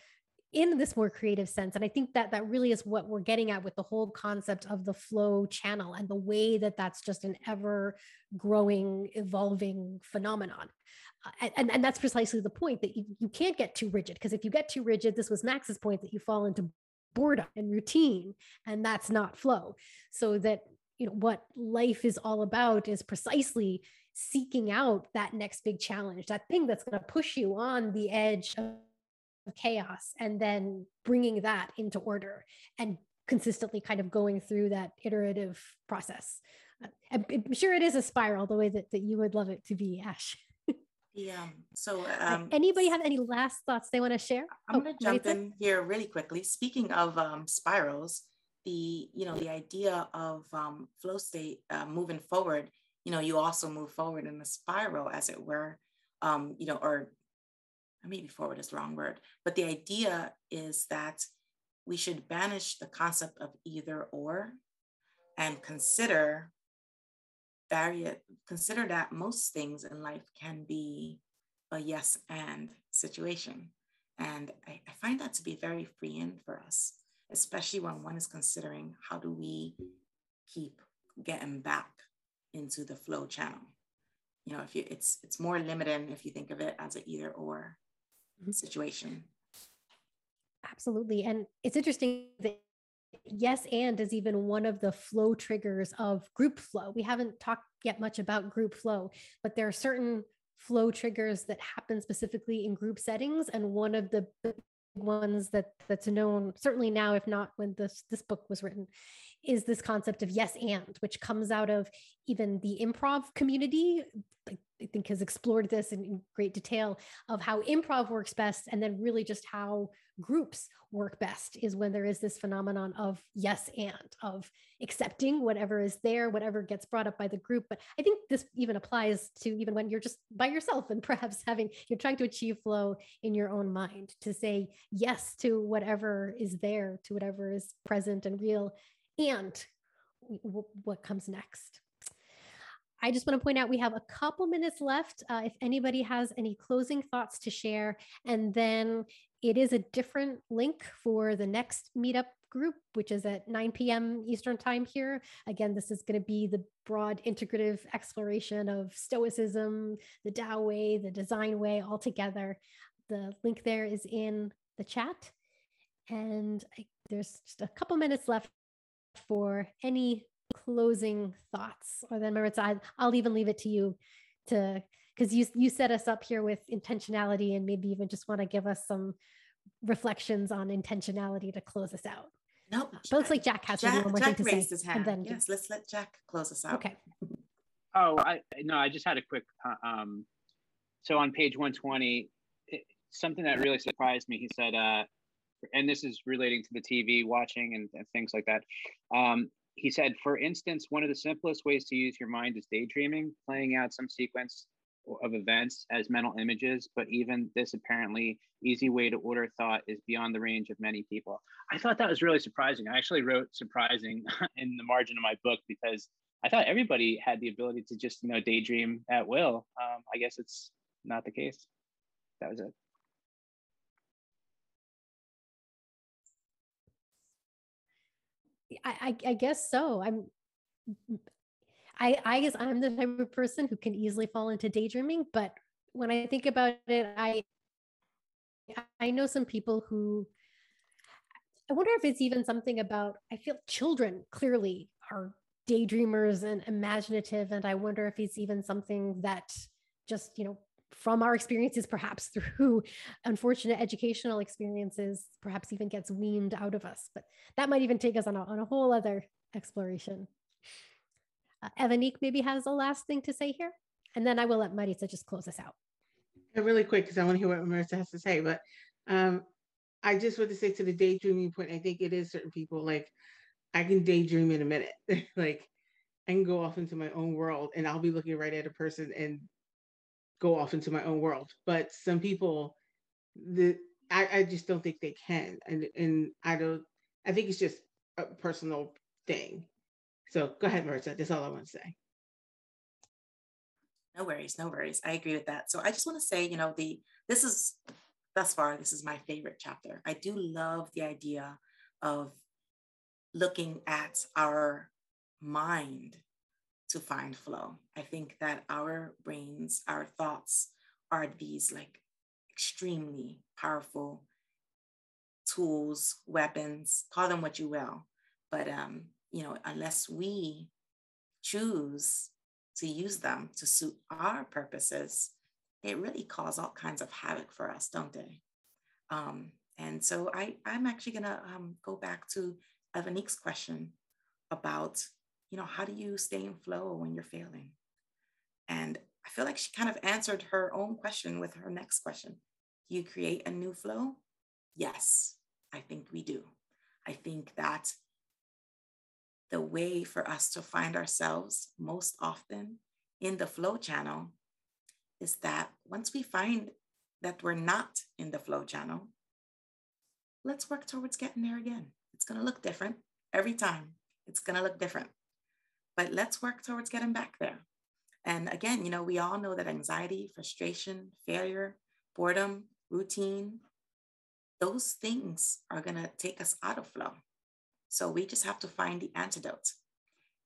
in this more creative sense and i think that that really is what we're getting at with the whole concept of the flow channel and the way that that's just an ever growing evolving phenomenon uh, and, and that's precisely the point that you, you can't get too rigid because if you get too rigid this was max's point that you fall into boredom and routine and that's not flow so that you know what life is all about is precisely seeking out that next big challenge that thing that's going to push you on the edge of chaos and then bringing that into order and consistently kind of going through that iterative process. Uh, I'm, sure it is a spiral the way that, that you would love it to be, Ash. Yeah. So, um, anybody have any last thoughts they want to share? I'm oh, going to jump in here really quickly. Speaking of um, spirals, the you know the idea of um, flow state uh, moving forward. You know, you also move forward in a spiral, as it were. Um, you know, or maybe forward is the wrong word, but the idea is that we should banish the concept of either or and consider vari- consider that most things in life can be a yes and situation. And I, I find that to be very freeing for us, especially when one is considering how do we keep getting back into the flow channel. You know, if you it's it's more limiting if you think of it as an either or mm-hmm. situation. Absolutely. And it's interesting that yes and is even one of the flow triggers of group flow. We haven't talked yet much about group flow, but there are certain flow triggers that happen specifically in group settings. And one of the ones that that's known certainly now if not when this this book was written is this concept of yes and which comes out of even the improv community I think has explored this in, in, great detail of how improv works best and then really just how groups work best is when there is this phenomenon of yes and of accepting whatever is there whatever gets brought up by the group. But i think this even applies to even when you're just by yourself and perhaps having you're trying to achieve flow in your own mind to say yes to whatever is there to whatever is present and real and what comes next I just want to point out we have a couple minutes left. Uh, if anybody has any closing thoughts to share, and then it is a different link for the next meetup group, which is at 9 p.m. Eastern time here. Again, this is going to be the broad integrative exploration of Stoicism, the Tao way, the design way all together. The link there is in the chat. And I, there's just a couple minutes left for any closing thoughts or then Maritza, I, I'll even leave it to you to because you you set us up here with intentionality and maybe even just want to give us some reflections on intentionality to close us out. Nope. But looks like Jack has Jack, one more Jack thing to raised say. His hand. And then yes, let's let Jack close us out. Okay. Oh, I no, I just had a quick. Uh, um, so on page 120, it, something that really surprised me. He said, uh, and this is relating to the TV watching and, and things like that. Um, he said, for instance, one of the simplest ways to use your mind is daydreaming, playing out some sequence of events as mental images, but even this apparently easy way to order thought is beyond the range of many people. I thought that was really surprising. I actually wrote surprising in the margin of my book because I thought everybody had the ability to just, you know, daydream at will. Um, I guess it's not the case. That was it. I, I, guess so. I'm I, I guess I'm the type of person who can easily fall into daydreaming, but when I think about it, I I know some people who I wonder if it's even something about I feel children clearly are daydreamers and imaginative and I wonder if it's even something that just, you know, from our experiences perhaps through unfortunate educational experiences perhaps even gets weaned out of us but that might even take us on a, on a whole other exploration uh, Evanique maybe has a last thing to say here and then I will let Maritza just close us out really quick because I want to hear what Maritza has to say. But um, I just want to say to the daydreaming point, I think it is certain people like I can daydream in a minute. like I can go off into my own world and I'll be looking right at a person and go off into my own world. But some people, the I, I just don't think they can. And and I don't I think it's just a personal thing. So go ahead, Maritza. That's all I want to say. No worries, no worries. I agree with that. So I just want to say, you know, the this is thus far, this is my favorite chapter. I do love the idea of looking at our mind to find flow. I think that our brains, our thoughts are these like extremely powerful tools, weapons, call them what you will. But um, you know, unless we choose to use them to suit our purposes, they really cause all kinds of havoc for us, don't they? Um, and so I, I'm actually gonna um, go back to Evanique's question about, you know, how do you stay in flow when you're failing? And I feel like she kind of answered her own question with her next question. Do you create a new flow? Yes, I think we do. I think that the way for us to find ourselves most often in the flow channel is that once we find that we're not in the flow channel, let's work towards getting there again. It's going to look different every time. It's going to look different. But let's work towards getting back there. And again, you know, we all know that anxiety, frustration, failure, boredom, routine, those things are going to take us out of flow. So we just have to find the antidote.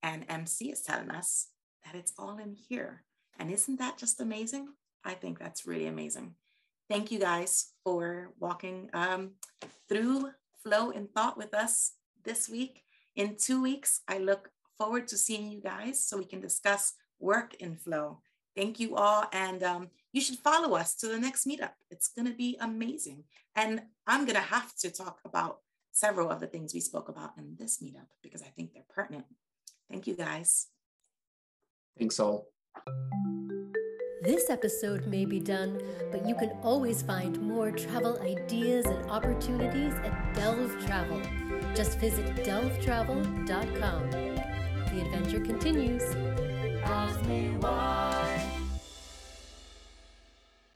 And MC is telling us that it's all in here. And isn't that just amazing? I think that's really amazing. Thank you guys for walking um, through flow and thought with us this week. In two weeks, I look forward to seeing you guys so we can discuss work in flow. Thank you all. And um, you should follow us to the next meetup. It's going to be amazing. And I'm going to have to talk about several of the things we spoke about in this meetup because I think they're pertinent. Thank you guys. Thanks all. This episode may be done, but you can always find more travel ideas and opportunities at Delve Travel. Just visit delvetravel.com. The adventure continues.